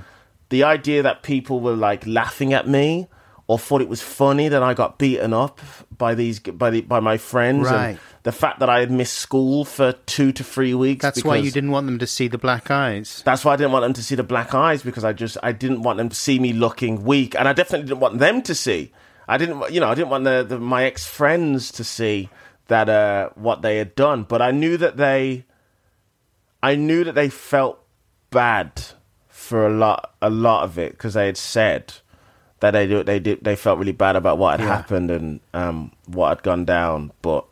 Speaker 2: the idea that people were like laughing at me or thought it was funny that I got beaten up by these by the by my friends
Speaker 1: Right.
Speaker 2: and the fact that I had missed school for two to three weeks.
Speaker 1: That's why you didn't want them to see the black eyes.
Speaker 2: that's why I didn't want them to see the black eyes because I just I didn't want them to see me looking weak, and I definitely didn't want them to see. I didn't, you know, I didn't want the, the my ex friends to see that uh, what they had done. But I knew that they, I knew that they felt bad for a lot a lot of it because they had said that they do they did they felt really bad about what had
Speaker 1: Yeah.
Speaker 2: happened and um, what had gone down. But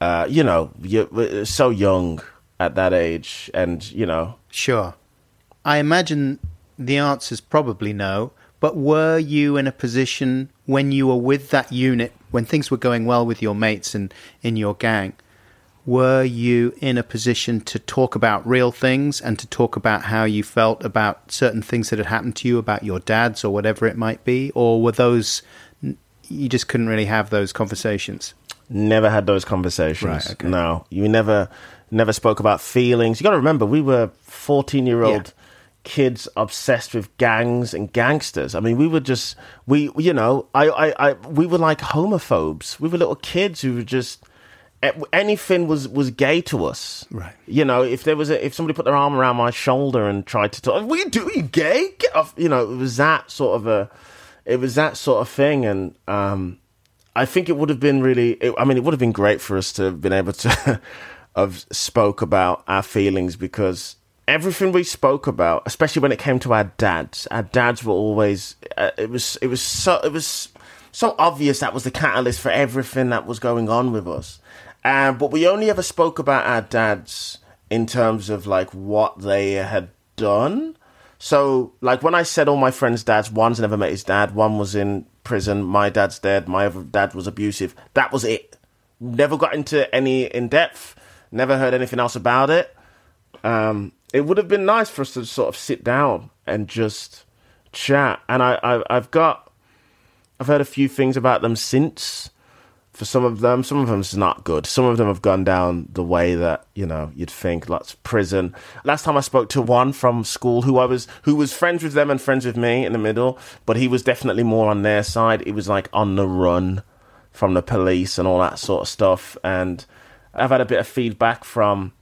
Speaker 2: uh, you know, you're so young at that age, and you know.
Speaker 1: Sure. I imagine the answer's probably no, but were you in a position when you were with that unit, when things were going well with your mates and in your gang, were you in a position to talk about real things and to talk about how you felt about certain things that had happened to you, about your dads or whatever it might be? Or were those, you just couldn't really have those conversations?
Speaker 2: Never had those conversations.
Speaker 1: Right, okay.
Speaker 2: No, you never, never spoke about feelings. You got to remember, we were fourteen-year-old
Speaker 1: Yeah.
Speaker 2: Kids obsessed with gangs and gangsters. I mean, we were just, we, you know, I, I, I we were like homophobes. We were little kids who were just anything was was gay to us.
Speaker 1: Right.
Speaker 2: You know, if there was a, if somebody put their arm around my shoulder and tried to talk, what you doing? You gay? Get off! You know, it was that sort of a, it was that sort of thing, and um, I think it would have been really. It, I mean, it would have been great for us to have been able to have spoke about our feelings because everything we spoke about, especially when it came to our dads, our dads were always. Uh, it was. It was so. It was so obvious that was the catalyst for everything that was going on with us. Um, but we only ever spoke about our dads in terms of like what they had done. So, like when I said all my friends' dads, one's never met his dad, one was in prison, my dad's dead, my other dad was abusive. That was it. Never got into any in depth. Never heard anything else about it. Um, it would have been nice for us to sort of sit down and just chat. And I, I I've got, I've heard a few things about them since. For some of them, some of them's not good. Some of them have gone down the way that you know you'd think. Lots of prison. Last time I spoke to one from school who I was who was friends with them and friends with me in the middle, but he was definitely more on their side. It was like on the run from the police and all that sort of stuff. And I've had a bit of feedback from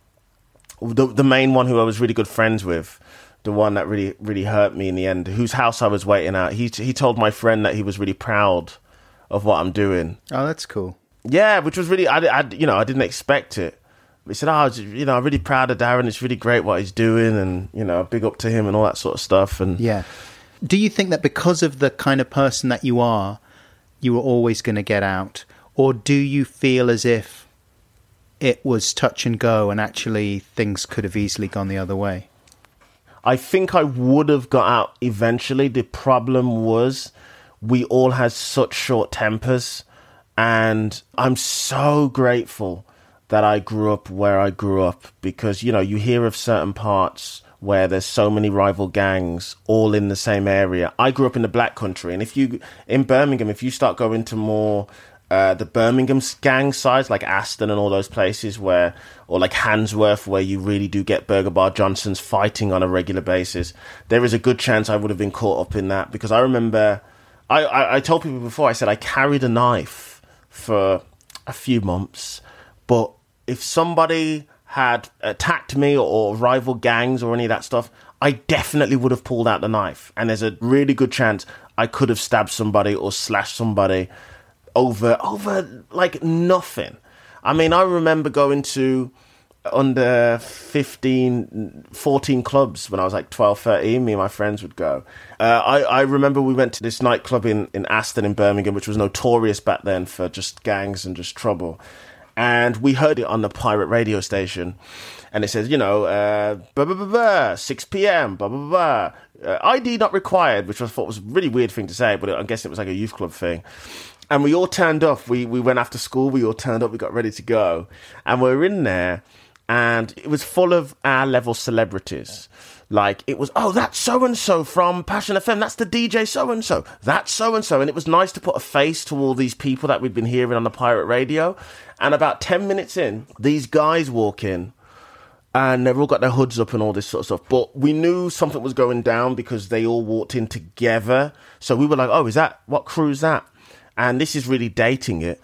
Speaker 2: the the main one who I was really good friends with, the one that really really hurt me in the end, whose house I was waiting at. He he told my friend that he was really proud of what I'm doing.
Speaker 1: Oh, that's cool.
Speaker 2: Yeah, which was really I, I you know I didn't expect it. He said, "Oh, you know, I'm really proud of Darren. It's really great what he's doing, and you know, big up to him and all that sort of stuff." And
Speaker 1: Yeah. Do you think that because of the kind of person that you are, you were always going to get out? Or do you feel as if it was touch and go and actually things could have easily gone the other way?
Speaker 2: I think I would have got out eventually. The problem was we all had such short tempers, and I'm so grateful that I grew up where I grew up because you know you hear of certain parts where there's so many rival gangs all in the same area. I grew up in the black country, and if you in Birmingham, if you start going to more uh, the Birmingham gang sides, like Aston and all those places where, or like Handsworth, where you really do get Burger Bar Johnsons fighting on a regular basis, there is a good chance I would have been caught up in that because I remember, I, I, I told people before, I said I carried a knife for a few months, but if somebody had attacked me or, or rival gangs or any of that stuff, I definitely would have pulled out the knife. And there's a really good chance I could have stabbed somebody or slashed somebody over over like nothing. I mean, I remember going to under 15, 14 clubs when I was like 12, 13. Me and my friends would go. Uh, I, I remember we went to this nightclub in, in Aston in Birmingham, which was notorious back then for just gangs and just trouble. And we heard it on the pirate radio station. And it says, you know, uh, blah, blah, blah, blah, 6 p.m., blah, blah, blah. Uh, ID not required, which I thought was a really weird thing to say, but I guess it was like a youth club thing and we all turned off. We we went after school. We all turned up. We got ready to go, and we are in there, and it was full of our level celebrities. Like it was, oh, that's so and so from Passion FM. That's the DJ so and so. That's so and so. And it was nice to put a face to all these people that we'd been hearing on the pirate radio. And about ten minutes in, these guys walk in, and they've all got their hoods up and all this sort of stuff. But we knew something was going down because they all walked in together. So we were like, oh, is that what crew is that? And this is really dating it.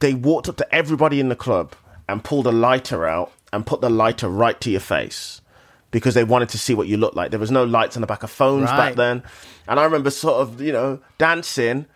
Speaker 2: They walked up to everybody in the club and pulled a lighter out and put the lighter right to your face because they wanted to see what you looked like. There was no lights on the back of phones
Speaker 1: Right.
Speaker 2: back then. And I remember sort of, you know, dancing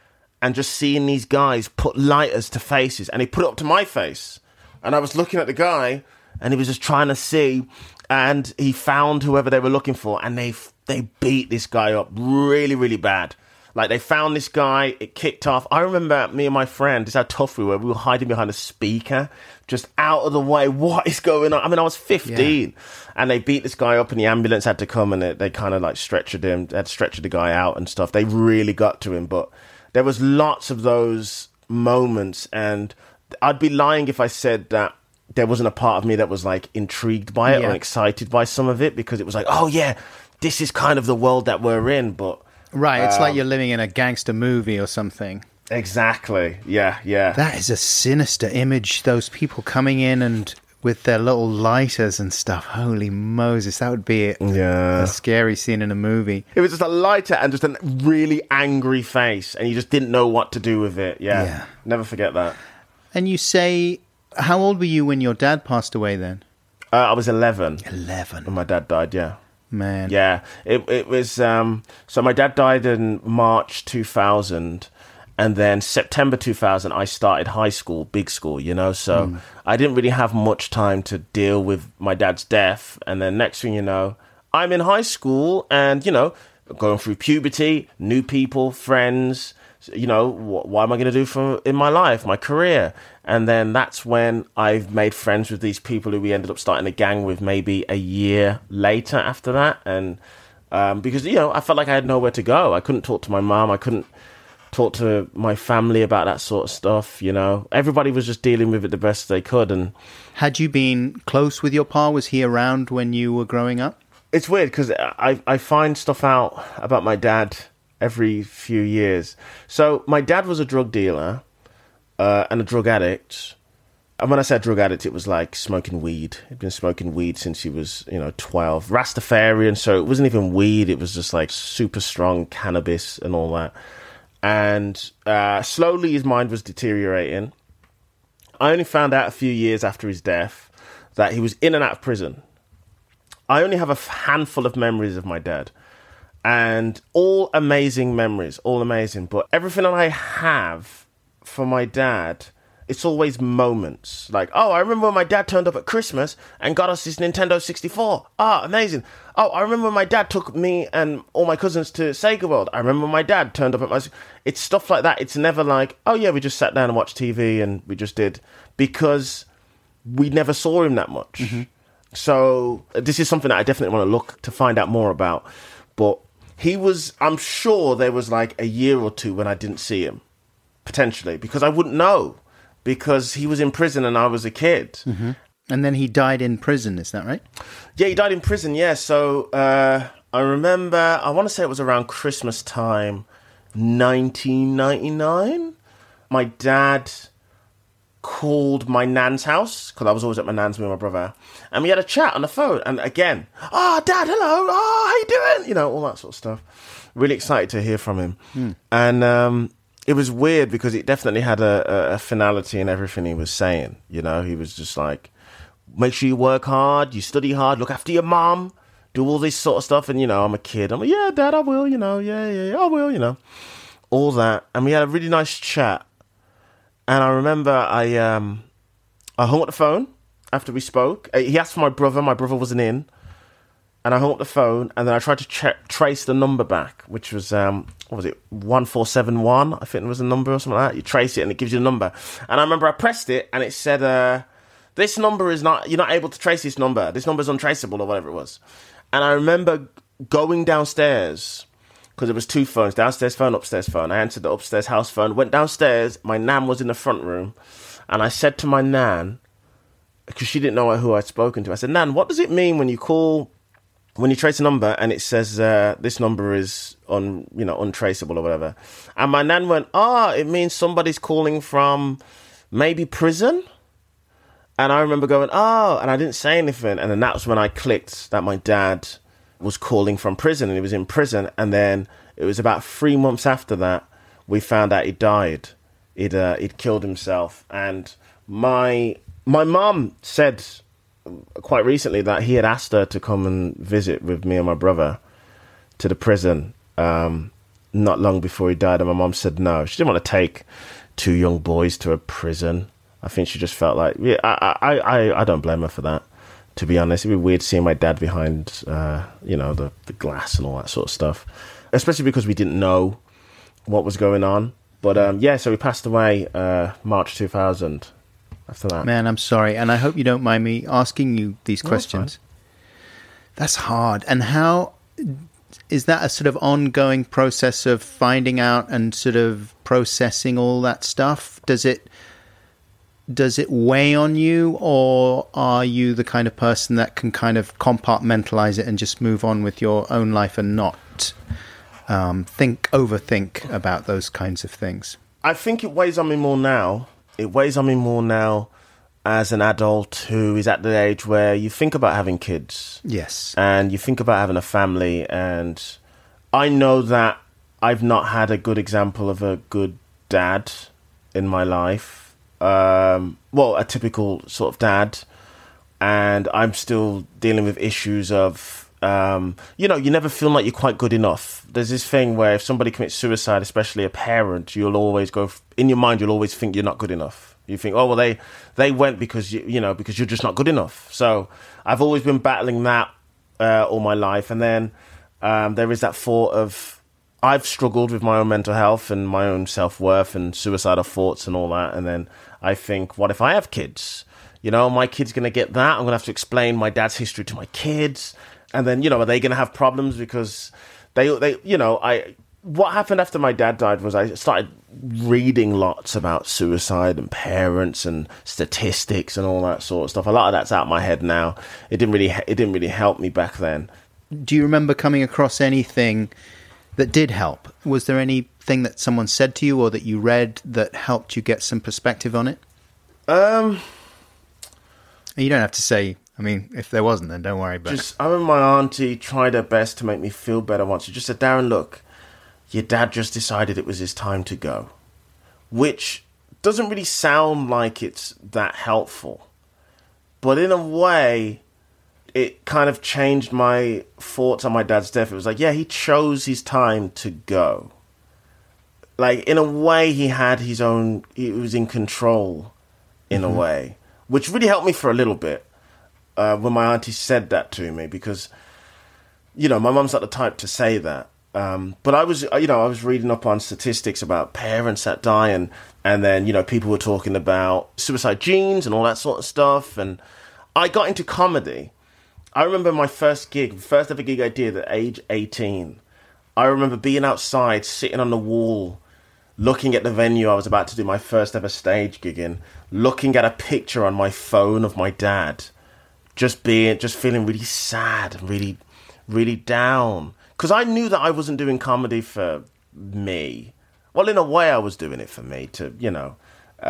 Speaker 2: and just seeing these guys put lighters to faces and he put it up to my face. And I was looking at the guy and he was just trying to see and he found whoever they were looking for and they they beat this guy up really really bad. Like they found this guy, it kicked off. I remember me and my friend, this is how tough we were. We were hiding behind a speaker, just out of the way. What is going on? I mean, I was 15 and they beat this guy up and the ambulance had to come and they, they kind of like stretchered him, they had stretchered the guy out and stuff. They really got to him, but there was lots of those moments and I'd be lying if I said that there wasn't a part of me that was like intrigued by it
Speaker 1: Yeah.
Speaker 2: or excited by some of it because it was like, oh yeah, this is kind of the world that we're in, but
Speaker 1: Right, it's
Speaker 2: Um,
Speaker 1: like you're living in a gangster movie or something.
Speaker 2: Exactly. Yeah, yeah.
Speaker 1: That is a sinister image. Those people coming in and with their little lighters and stuff. Holy Moses, that would be a,
Speaker 2: Yeah.
Speaker 1: a scary scene in a movie.
Speaker 2: it was just a lighter and just a really angry face, and you just didn't know what to do with it. Yeah.
Speaker 1: Yeah.
Speaker 2: Never forget that.
Speaker 1: And you say, how old were you when your dad passed away then?
Speaker 2: Uh, I was 11 Eleven. when
Speaker 1: 11.
Speaker 2: my dad died, yeah.
Speaker 1: Man.
Speaker 2: Yeah. It, it was, um, so my dad died in March 2000. And then September 2000, I started high school, big school, you know. So I didn't really have much time to deal with my dad's death. And then next thing you know, I'm in high school and, you know, going through puberty, new people, friends, you know, what, what am I going to do for in my life, my career? And then that's when I've made friends with these people who we ended up starting a gang with maybe a year later after that. And um, because, you know, I felt like I had nowhere to go. I couldn't talk to my mom. I couldn't talk to my family about that sort of stuff, you know. Everybody was just dealing with it the best they could. And
Speaker 1: Had you been close with your pa? Was he around when you were growing up?
Speaker 2: it's weird because I, I find stuff out about my dad every few years. So my dad was a drug dealer uh, and a drug addict. And when I said drug addict, it was like smoking weed. He'd been smoking weed since he was, you know, 12. Rastafarian, so it wasn't even weed. It was just like super strong cannabis and all that. And uh, slowly his mind was deteriorating. I only found out a few years after his death that he was in and out of prison. I only have a handful of memories of my dad, and all amazing memories, all amazing. But everything that I have for my dad, it's always moments. Like, oh, I remember when my dad turned up at Christmas and got us this Nintendo 64. Ah, amazing. Oh, I remember when my dad took me and all my cousins to Sega World. I remember when my dad turned up at my. It's stuff like that. It's never like, oh yeah, we just sat down and watched TV and we just did because we never saw him that much. So uh, this is something that I definitely want to look to find out more about. But he was, I'm sure there was like a year or two when I didn't see him, potentially, because I wouldn't know, because he was in prison and I was a kid.
Speaker 1: And then he died in prison, is that right?
Speaker 2: Yeah, he died in prison. Yeah, so uh, I remember. I want to say it was around Christmas time, 1999. My dad called my nan's house because I was always at my nan's with my brother, and we had a chat on the phone. And again, oh, dad, hello, oh, how you doing? You know, all that sort of stuff. Really excited to hear from him, hmm. and um, it was weird because it definitely had a, a, a finality in everything he was saying. You know, he was just like, make sure you work hard, you study hard, look after your mom, do all this sort of stuff. And you know, I'm a kid. I'm like, yeah, dad, I will. You know, yeah, yeah, yeah, I will. You know, all that. And we had a really nice chat. And I remember I um I hung up the phone after we spoke. Uh, He asked for my brother. My brother wasn't in, and I hung up the phone. And then I tried to trace the number back, which was um, what was it, one four seven one? I think it was a number or something like that. You trace it, and it gives you a number. And I remember I pressed it, and it said, uh, "This number is not. You're not able to trace this number. This number is untraceable, or whatever it was." And I remember going downstairs because there was two phones, downstairs phone, upstairs phone. I answered the upstairs house phone, went downstairs. My nan was in the front room, and I said to my nan, because she didn't know who I'd spoken to. I said, "Nan, what does it mean when you call, when you trace a number and it says uh, this number is on, you know, untraceable or whatever?" And my nan went, "Ah, it means somebody's calling from maybe prison." And I remember going, "Oh," and I didn't say anything. And then that's when I clicked that my dad was calling from prison and he was in prison. And then it was about three months after that we found out he died. He'd uh, he'd killed himself. And my my mum said quite recently that he had asked her to come and visit with me and my brother to the prison um, not long before he died. And my mum said no. She didn't want to take two young boys to a prison. I think she just felt like yeah. I I I, I don't blame her for that to be honest. It'd be weird seeing my dad behind, uh, you know, the, the glass and all that sort of stuff, especially because we didn't know what was going on. But um, yeah, so he passed away uh, March 2000 after that.
Speaker 1: Man, I'm sorry, and I hope you don't mind me asking you these
Speaker 2: No, that's
Speaker 1: questions. That's hard. And how is that a sort of ongoing process of finding out and sort of processing all that stuff? Does it does it weigh on you, or are you the kind of person that can kind of compartmentalize it and just move on with your own life and not um, think overthink about those kinds of things?
Speaker 2: I think it weighs on me more now. It weighs on me more now as an adult who is at the age where you think about having kids.
Speaker 1: Yes.
Speaker 2: and you think about having a family and i know that i've not had a good example of a good dad in my life um, well a typical sort of dad. And i'm still dealing with issues of um, you know you never feel like you're quite good enough. There's this thing where if somebody commits suicide especially a parent you'll always go in your mind you'll always think you're not good enough. You think oh well they they went because you you know because you're just not good enough. So i've always been battling that uh, all my life. And then um, there is that thought of I've struggled with my own mental health and my own self worth and suicidal thoughts and all that. And then I think, what if I have kids? You know, my kid's going to get that. I'm going to have to explain my dad's history to my kids. And then, you know, are they going to have problems because they, they, you know, I, what happened after my dad died was I started reading lots about suicide and parents and statistics and all that sort of stuff. A lot of that's out of my head now. It didn't really, it didn't really help me back then.
Speaker 1: do you remember coming across anything that did help? Was there anything that someone said to you or that you read that helped you get some perspective on it?
Speaker 2: Um,
Speaker 1: you don't have to say. I mean, if there wasn't, then don't worry about
Speaker 2: just I remember my auntie tried her best to make me feel better once. She just said, "Darren, look, your dad just decided it was his time to go," which doesn't really sound like it's that helpful, but in a way, it kind of changed my thoughts on my dad's death. It was like, yeah, he chose his time to go. Like in a way, he had his own. He was in control, in a way, which really helped me for a little bit uh, when my auntie said that to me because you know my mum's not the type to say that. Um, but I was you know I was reading up on statistics about parents that die and and then you know people were talking about suicide genes and all that sort of stuff. And I got into comedy. I remember my first gig first ever gig I did at age 18 I remember being outside sitting on the wall looking at the venue I was about to do my first ever stage gig in looking at a picture on my phone of my dad just being just feeling really sad and really really down. Because i knew that i wasn't doing comedy for me. Well in a way i was doing it for me to you know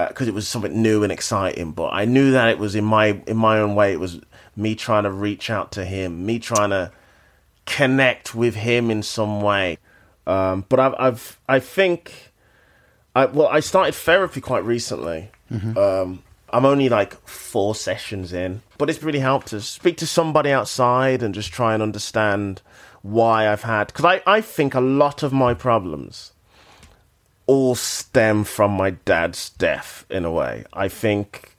Speaker 2: because it was something new and exciting but i knew that it was in my in my own way it was me trying to reach out to him me trying to connect with him in some way. Um, but I've, I've i think I, well i started therapy quite recently um, I'm only like four sessions in, but it's really helped to speak to somebody outside and just try and understand why I've had. Because I, I think a lot of my problems all stem from my dad's death in a way. I think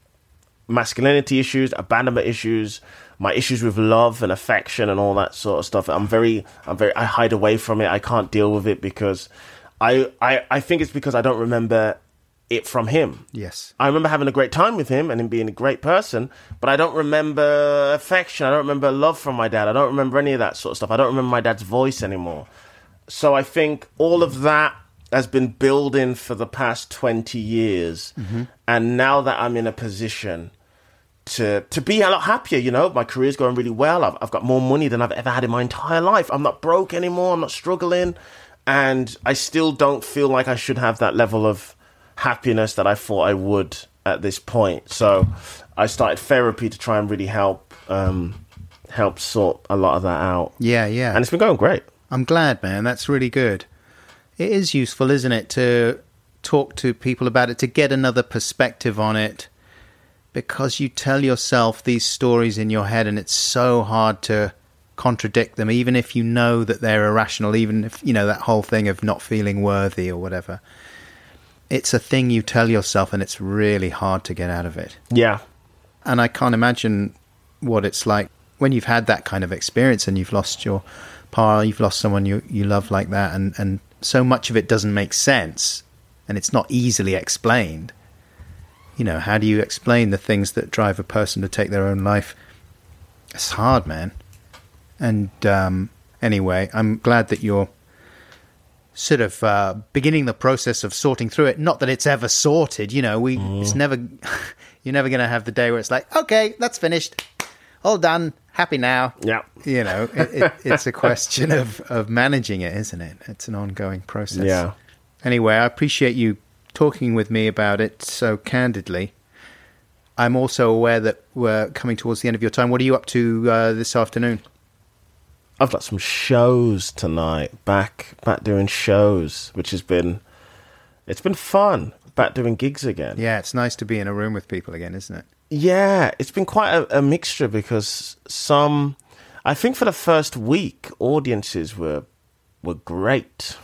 Speaker 2: masculinity issues, abandonment issues, my issues with love and affection and all that sort of stuff. I'm very, I'm very, I hide away from it. I can't deal with it because I, I, I think it's because I don't remember it from him.
Speaker 1: Yes.
Speaker 2: I remember having a great time with him and him being a great person, but I don't remember affection. I don't remember love from my dad. I don't remember any of that sort of stuff. I don't remember my dad's voice anymore. So I think all of that has been building for the past 20 years. Mm-hmm. And now that I'm in a position to to be a lot happier, you know, my career's going really well. I've, I've got more money than I've ever had in my entire life. I'm not broke anymore. I'm not struggling. And I still don't feel like I should have that level of happiness that I thought I would at this point. So I started therapy to try and really help um, help sort a lot of that out.
Speaker 1: Yeah, yeah.
Speaker 2: And it's been going great.
Speaker 1: I'm glad, man. That's really good. It is useful, isn't it, to talk to people about it, to get another perspective on it, because you tell yourself these stories in your head, and it's so hard to contradict them, even if you know that they're irrational, even if, you know, that whole thing of not feeling worthy or whatever. It's a thing you tell yourself, and it's really hard to get out of it.
Speaker 2: Yeah.
Speaker 1: And I can't imagine what it's like when you've had that kind of experience and you've lost your par, you've lost someone you, you love like that, and, and so much of it doesn't make sense and it's not easily explained. You know, how do you explain the things that drive a person to take their own life? It's hard, man. And um, anyway, I'm glad that you're sort of uh, beginning the process of sorting through it. Not that it's ever sorted, you know. We it's never you're never going to have the day where it's like, okay, that's finished, all done, happy now.
Speaker 2: Yeah.
Speaker 1: You know, it, it, it's a question of of managing it, isn't it? It's an ongoing process.
Speaker 2: Yeah.
Speaker 1: Anyway, I appreciate you talking with me about it so candidly. I'm also aware that we're coming towards the end of your time. What are you up to uh, this afternoon?
Speaker 2: I've got some shows tonight. Back back doing shows, which has been it's been fun. Back doing gigs again.
Speaker 1: Yeah, it's nice to be in a room with people again, isn't it?
Speaker 2: Yeah, it's been quite a, a mixture because some I think for the first week audiences were were great.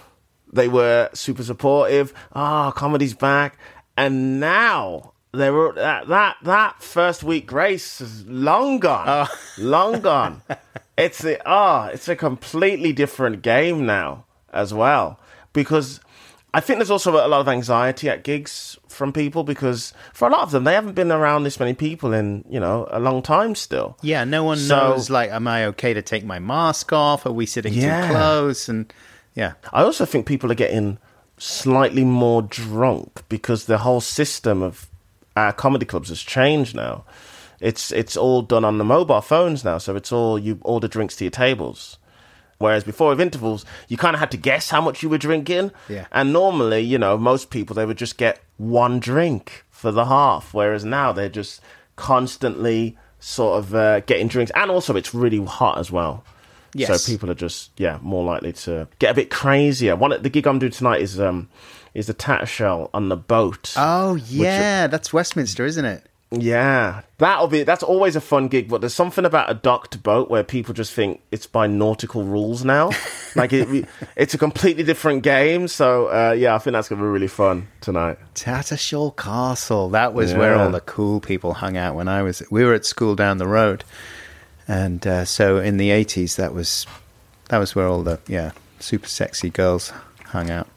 Speaker 2: They were super supportive. Ah, comedy's back. And now they were that that that first week grace is long gone. Long gone. It's a ah, it's a completely different game now as well. Because I think there's also a lot of anxiety at gigs from people because for a lot of them they haven't been around this many people in, you know, a long time still.
Speaker 1: Yeah, no one
Speaker 2: So-
Speaker 1: knows. Like, am I okay to take my mask off? Are we sitting
Speaker 2: Yeah.
Speaker 1: too close? And yeah,
Speaker 2: I also think people are getting slightly more drunk because the whole system of our comedy clubs has changed now. It's it's all done on the mobile phones now, so it's all you order drinks to your tables. Whereas before with intervals, you kind of had to guess how much you were drinking.
Speaker 1: Yeah.
Speaker 2: And normally, you know, most people they would just get one drink for the half, whereas now they're just constantly sort of uh, getting drinks, and also it's really hot as well.
Speaker 1: Yes.
Speaker 2: So people are just yeah more likely to get a bit crazier. One the gig I'm doing tonight is um is the Tattershall on the boat.
Speaker 1: Oh yeah, that's Westminster, isn't it?
Speaker 2: Yeah, that'll be that's always a fun gig. But there's something about a docked boat where people just think it's by nautical rules now. like it, it's a completely different game. So uh, yeah, I think that's gonna be really fun tonight.
Speaker 1: Tattershall Castle. That was where all the cool people hung out when I was. We were at school down the road, and uh, so in the eighties, that was that was where all the yeah super sexy girls hung out.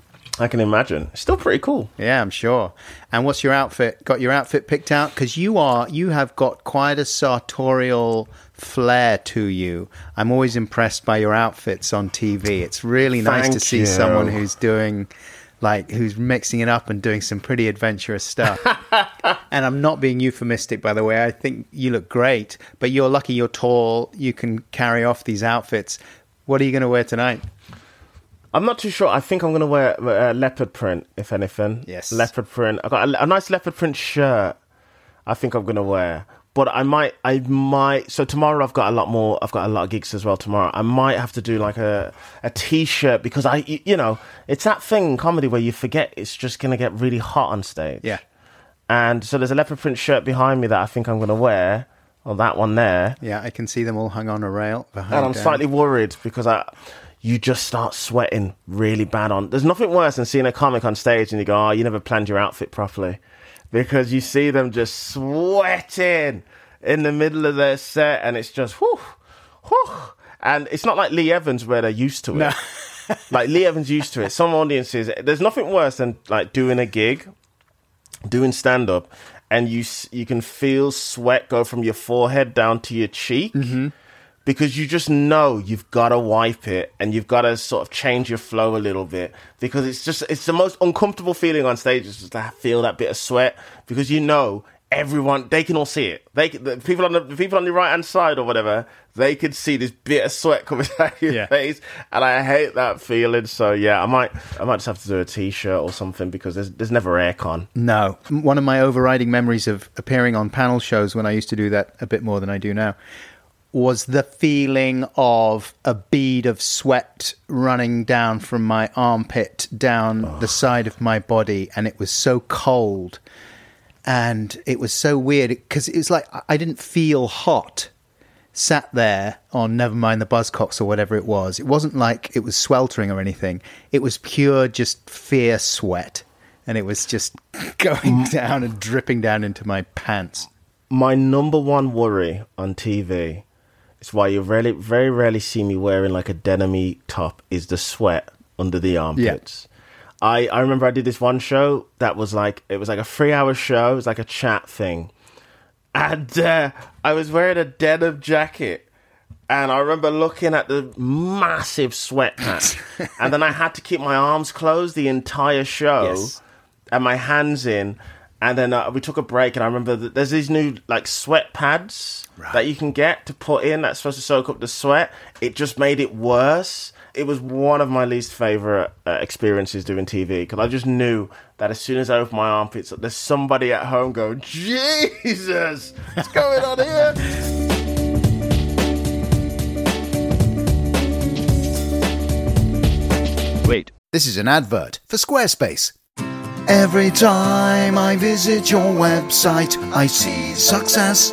Speaker 2: I can imagine. Still pretty cool.
Speaker 1: Yeah, I'm sure. And what's your outfit? Got your outfit picked out? Because you are you have got quite a sartorial flair to you. I'm always impressed by your outfits on TV. It's really nice to see
Speaker 2: you.
Speaker 1: someone who's doing like who's mixing it up and doing some pretty adventurous stuff. and I'm not being euphemistic, by the way. I think you look great, but you're lucky you're tall. You can carry off these outfits. What are you going to wear tonight?
Speaker 2: I'm not too sure. I think I'm going to wear uh, leopard print, if anything.
Speaker 1: Yes.
Speaker 2: Leopard print. I got a, a nice leopard print shirt. I think I'm going to wear. But I might, I might. So tomorrow I've got a lot more. I've got a lot of gigs as well tomorrow. I might have to do like a a t-shirt because I, you know, it's that thing in comedy where you forget it's just going to get really hot on stage.
Speaker 1: Yeah.
Speaker 2: And so there's a leopard print shirt behind me that I think I'm going to wear. Or that one there.
Speaker 1: Yeah, I can see them all hung on a rail behind.
Speaker 2: And I'm slightly worried because I, you just start sweating really bad on. There's nothing worse than seeing a comic on stage and you go, "Oh, you never planned your outfit properly," because you see them just sweating in the middle of their set, and it's just whew, whew. And it's not like Lee Evans where they're used to it. like Lee Evans used to it. Some audiences, there's nothing worse than like doing a gig, doing stand up, and you you can feel sweat go from your forehead down to your cheek. Mm-hmm. Because you just know you've got to wipe it and you've got to sort of change your flow a little bit because it's just it's the most uncomfortable feeling on stage is just to feel that bit of sweat because you know everyone they can all see it they the people on the, the people on the right hand side or whatever they could see this bit of sweat coming out of your
Speaker 1: Yeah.
Speaker 2: face and I hate that feeling so yeah I might I might just have to do a t-shirt or something because there's there's never aircon
Speaker 1: No. One of my overriding memories of appearing on panel shows when I used to do that a bit more than I do now was the feeling of a bead of sweat running down from my armpit down the side of my body and it was so cold and it was so weird because it was like I- I didn't feel hot sat there on never mind the buzzcocks or whatever it was. It wasn't like it was sweltering or anything. It was pure just fear sweat and it was just going down and dripping down into my pants.
Speaker 2: my number one worry on TV is why you rarely, very rarely see me wearing like a denim top is the sweat under the armpits. Yeah. I, I remember I did this one show that was like it was like a three hour show. It was like a chat thing, and uh, I was wearing a denim jacket. And I remember looking at the massive sweat patch, and then I had to keep my arms closed the entire show
Speaker 1: Yes.
Speaker 2: and my hands in. And then uh, we took a break, and I remember that there's these new like sweat pads that you can get to put in that's supposed to soak up the sweat. It just made it worse. It was one of my least favorite uh, experiences doing TV because I just knew that as soon as I opened my armpits, up, there's somebody at home going, "Jesus, what's going on here?"
Speaker 1: wait
Speaker 4: This is an advert for Squarespace. Every time I visit your website, I see success.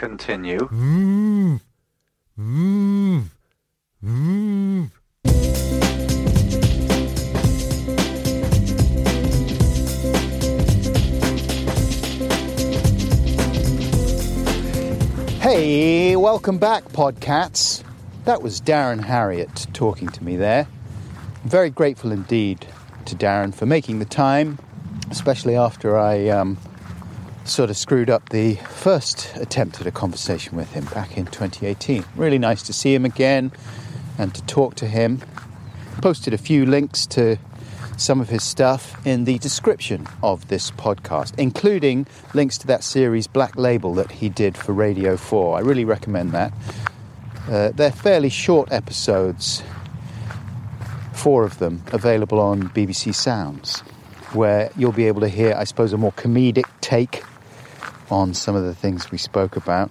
Speaker 5: Continue.
Speaker 1: Hey, welcome back, Podcats. That was Darren Harriott talking to me there. I'm very grateful indeed to Darren for making the time, especially after I um, sort of screwed up the first attempt at a conversation with him back in 2018. Really nice to see him again and to talk to him. Posted a few links to some of his stuff in the description of this podcast, including links to that series Black Label that he did for Radio 4. I really recommend that. Uh, they're fairly short episodes, four of them available on BBC Sounds, where you'll be able to hear, I suppose, a more comedic take on some of the things we spoke about.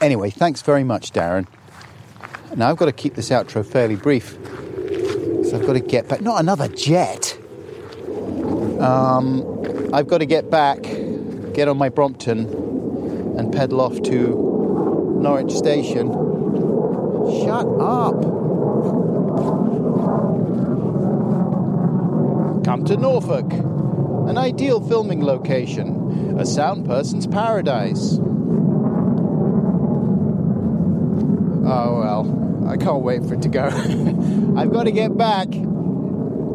Speaker 1: Anyway, thanks very much, Darren. Now I've got to keep this outro fairly brief. So I've got to get back. Not another jet. Um, I've got to get back, get on my Brompton, and pedal off to Norwich Station. Shut up. Come to Norfolk, an ideal filming location, a sound person's paradise. Oh well, I can't wait for it to go. I've got to get back,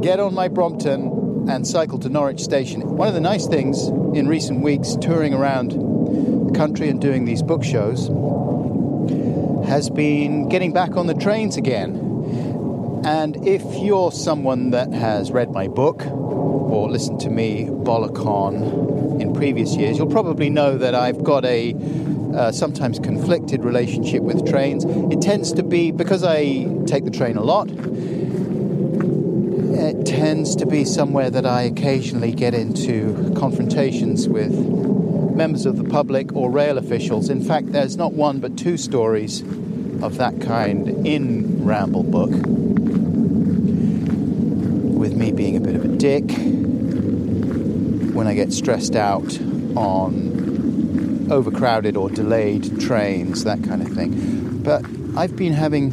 Speaker 1: get on my Brompton, and cycle to Norwich Station. One of the nice things in recent weeks, touring around the country and doing these book shows, has been getting back on the trains again. And if you're someone that has read my book or listened to me bollock on in previous years, you'll probably know that I've got a uh, sometimes conflicted relationship with trains. It tends to be because I take the train a lot. It tends to be somewhere that I occasionally get into confrontations with members of the public or rail officials. In fact, there's not one but two stories of that kind in Ramble Book. With me being a bit of a dick when I get stressed out on overcrowded or delayed trains, that kind of thing. But I've been having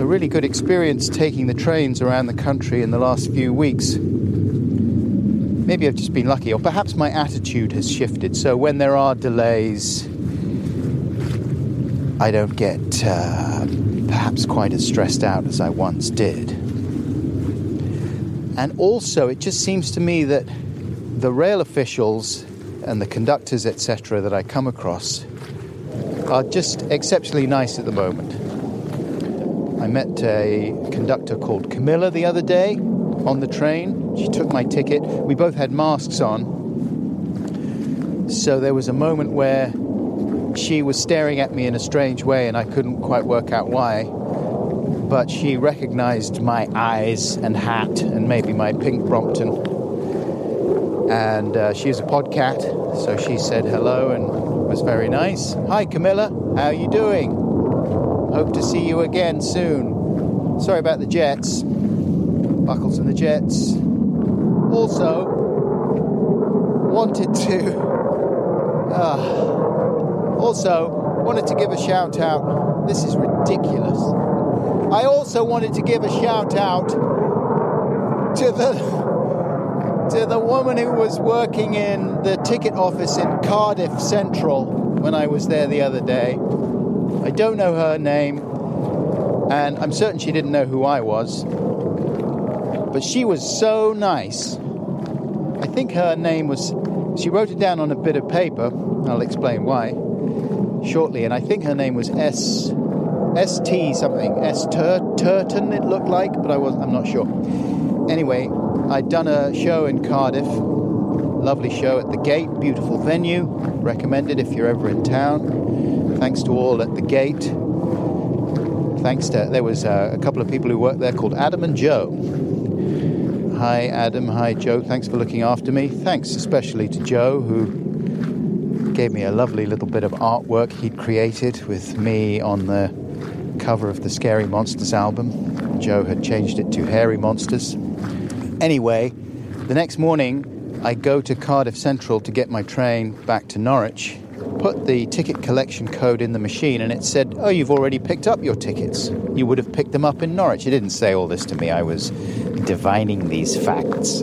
Speaker 1: a really good experience taking the trains around the country in the last few weeks. Maybe I've just been lucky, or perhaps my attitude has shifted. So when there are delays, I don't get uh, perhaps quite as stressed out as I once did. And also, it just seems to me that the rail officials and the conductors, etc., that I come across are just exceptionally nice at the moment. I met a conductor called Camilla the other day on the train. She took my ticket. We both had masks on. So there was a moment where she was staring at me in a strange way and I couldn't quite work out why. But she recognized my eyes and hat and maybe my pink Brompton. And uh, she's a podcat, so she said hello and was very nice. Hi Camilla, how are you doing? Hope to see you again soon. Sorry about the jets. Buckles and the jets. Also, wanted to. Uh, also, wanted to give a shout out. This is ridiculous. I also wanted to give a shout out to the the woman who was working in the ticket office in Cardiff Central when I was there the other day. I don't know her name, and I'm certain she didn't know who I was. But she was so nice. I think her name was, she wrote it down on a bit of paper. I'll explain why shortly. And I think her name was S. S.T. something. S. Tur- Turton, it looked like, but I was, I'm not sure. Anyway, I'd done a show in Cardiff. Lovely show at the Gate, beautiful venue. Recommended if you're ever in town. Thanks to all at the Gate. Thanks to, there was uh, a couple of people who worked there called Adam and Joe. Hi, Adam. Hi, Joe. Thanks for looking after me. Thanks especially to Joe, who gave me a lovely little bit of artwork he'd created with me on the cover of the Scary Monsters album. Joe had changed it to Hairy Monsters. Anyway, the next morning, I go to Cardiff Central to get my train back to Norwich, put the ticket collection code in the machine, and it said, Oh, you've already picked up your tickets. You would have picked them up in Norwich. It didn't say all this to me. I was divining these facts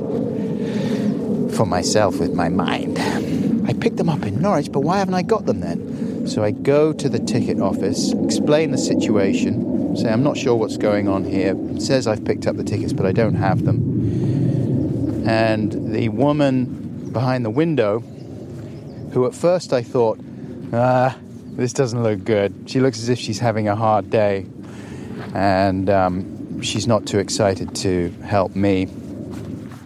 Speaker 1: for myself with my mind. I picked them up in Norwich, but why haven't I got them then? So I go to the ticket office, explain the situation, say I'm not sure what's going on here. It says I've picked up the tickets, but I don't have them. And the woman behind the window, who at first I thought, ah, this doesn't look good. She looks as if she's having a hard day, and um, she's not too excited to help me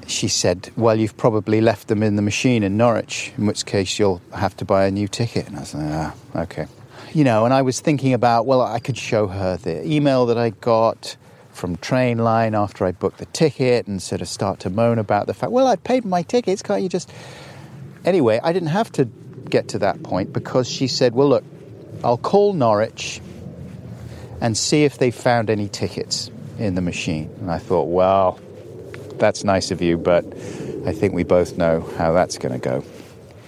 Speaker 1: she said, Well, you've probably left them in the machine in Norwich, in which case you'll have to buy a new ticket. And I was like, Ah, okay. You know, and I was thinking about, well, I could show her the email that I got from Trainline after I booked the ticket and sort of start to moan about the fact, well, I paid my tickets, can't you just. Anyway, I didn't have to get to that point because she said, Well, look, I'll call Norwich and see if they found any tickets in the machine. And I thought, well, that's nice of you, but I think we both know how that's going to go.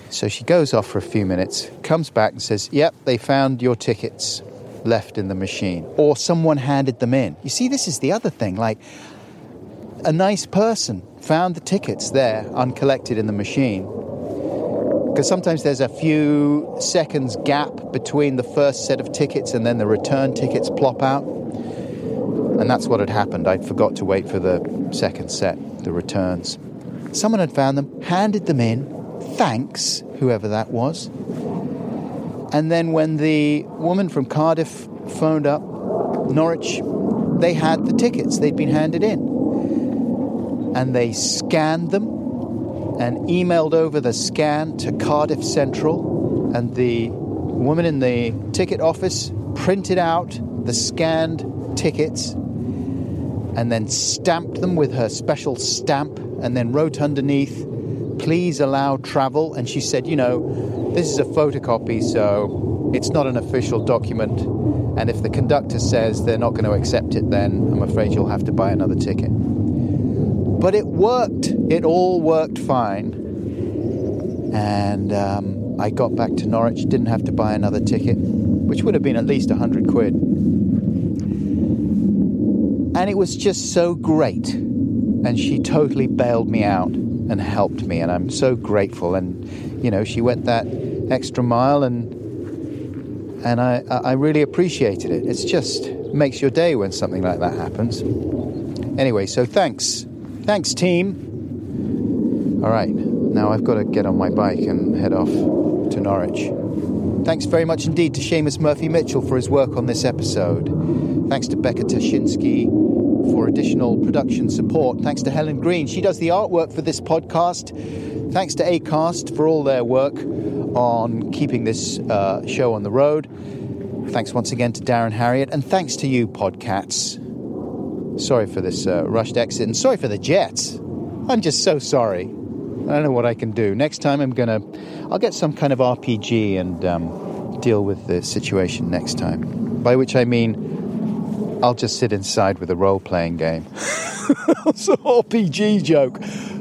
Speaker 1: So she goes off for a few minutes, comes back and says, Yep, they found your tickets left in the machine, or someone handed them in. You see, this is the other thing. Like, a nice person found the tickets there uncollected in the machine. Because sometimes there's a few seconds gap between the first set of tickets and then the return tickets plop out. And that's what had happened. I forgot to wait for the second set. the returns. Someone had found them, handed them in. Thanks, whoever that was. And then when the woman from Cardiff phoned up Norwich, they had the tickets. They'd been handed in. And they scanned them and emailed over the scan to Cardiff Central. And the woman in the ticket office printed out the scanned tickets and then stamped them with her special stamp and then wrote underneath, please allow travel. And she said, you know, this is a photocopy, so it's not an official document. And if the conductor says they're not going to accept it, then I'm afraid you'll have to buy another ticket. But it worked. It all worked fine. And um, I got back to Norwich, didn't have to buy another ticket, which would have been at least 100 quid. And it was just so great. And she totally bailed me out and helped me. And I'm so grateful. And, you know, she went that extra mile and and I, I really appreciated it. It just makes your day when something like that happens. Anyway, so thanks. Thanks, team. All right, now I've got to get on my bike and head off to Norwich. Thanks very much indeed to Séamus Murphy-Mitchell for his work on this episode. Thanks to Becca Tashinsky for additional production support. Thanks to Helen Green. She does the artwork for this podcast. Thanks to ACAST for all their work on keeping this uh, show on the road. Thanks once again to Darren Harriott, and thanks to you, Podcats. Sorry for this uh, rushed exit, and sorry for the Jets. I'm just so sorry. I don't know what I can do. Next time, I'm gonna, I'll get some kind of RPG and um, deal with the situation next time. By which I mean, I'll just sit inside with a role-playing game. it's an RPG joke.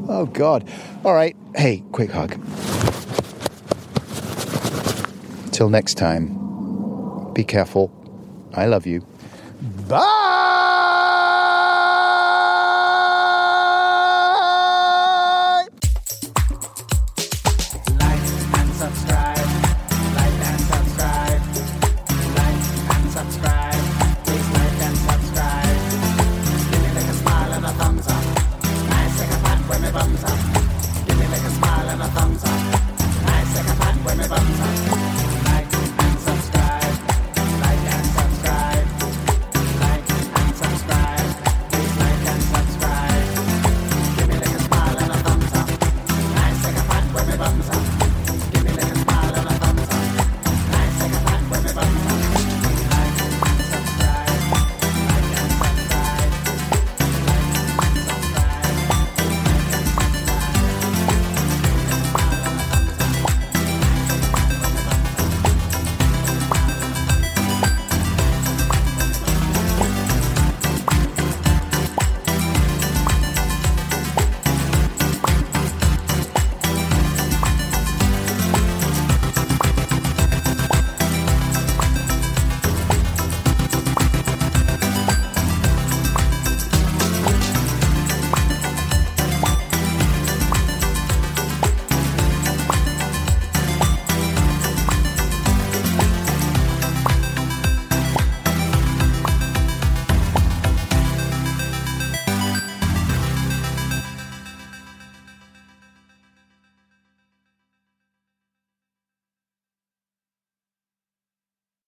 Speaker 1: Oh God! All right. Hey, quick hug. Till next time, be careful. I love you. Bye!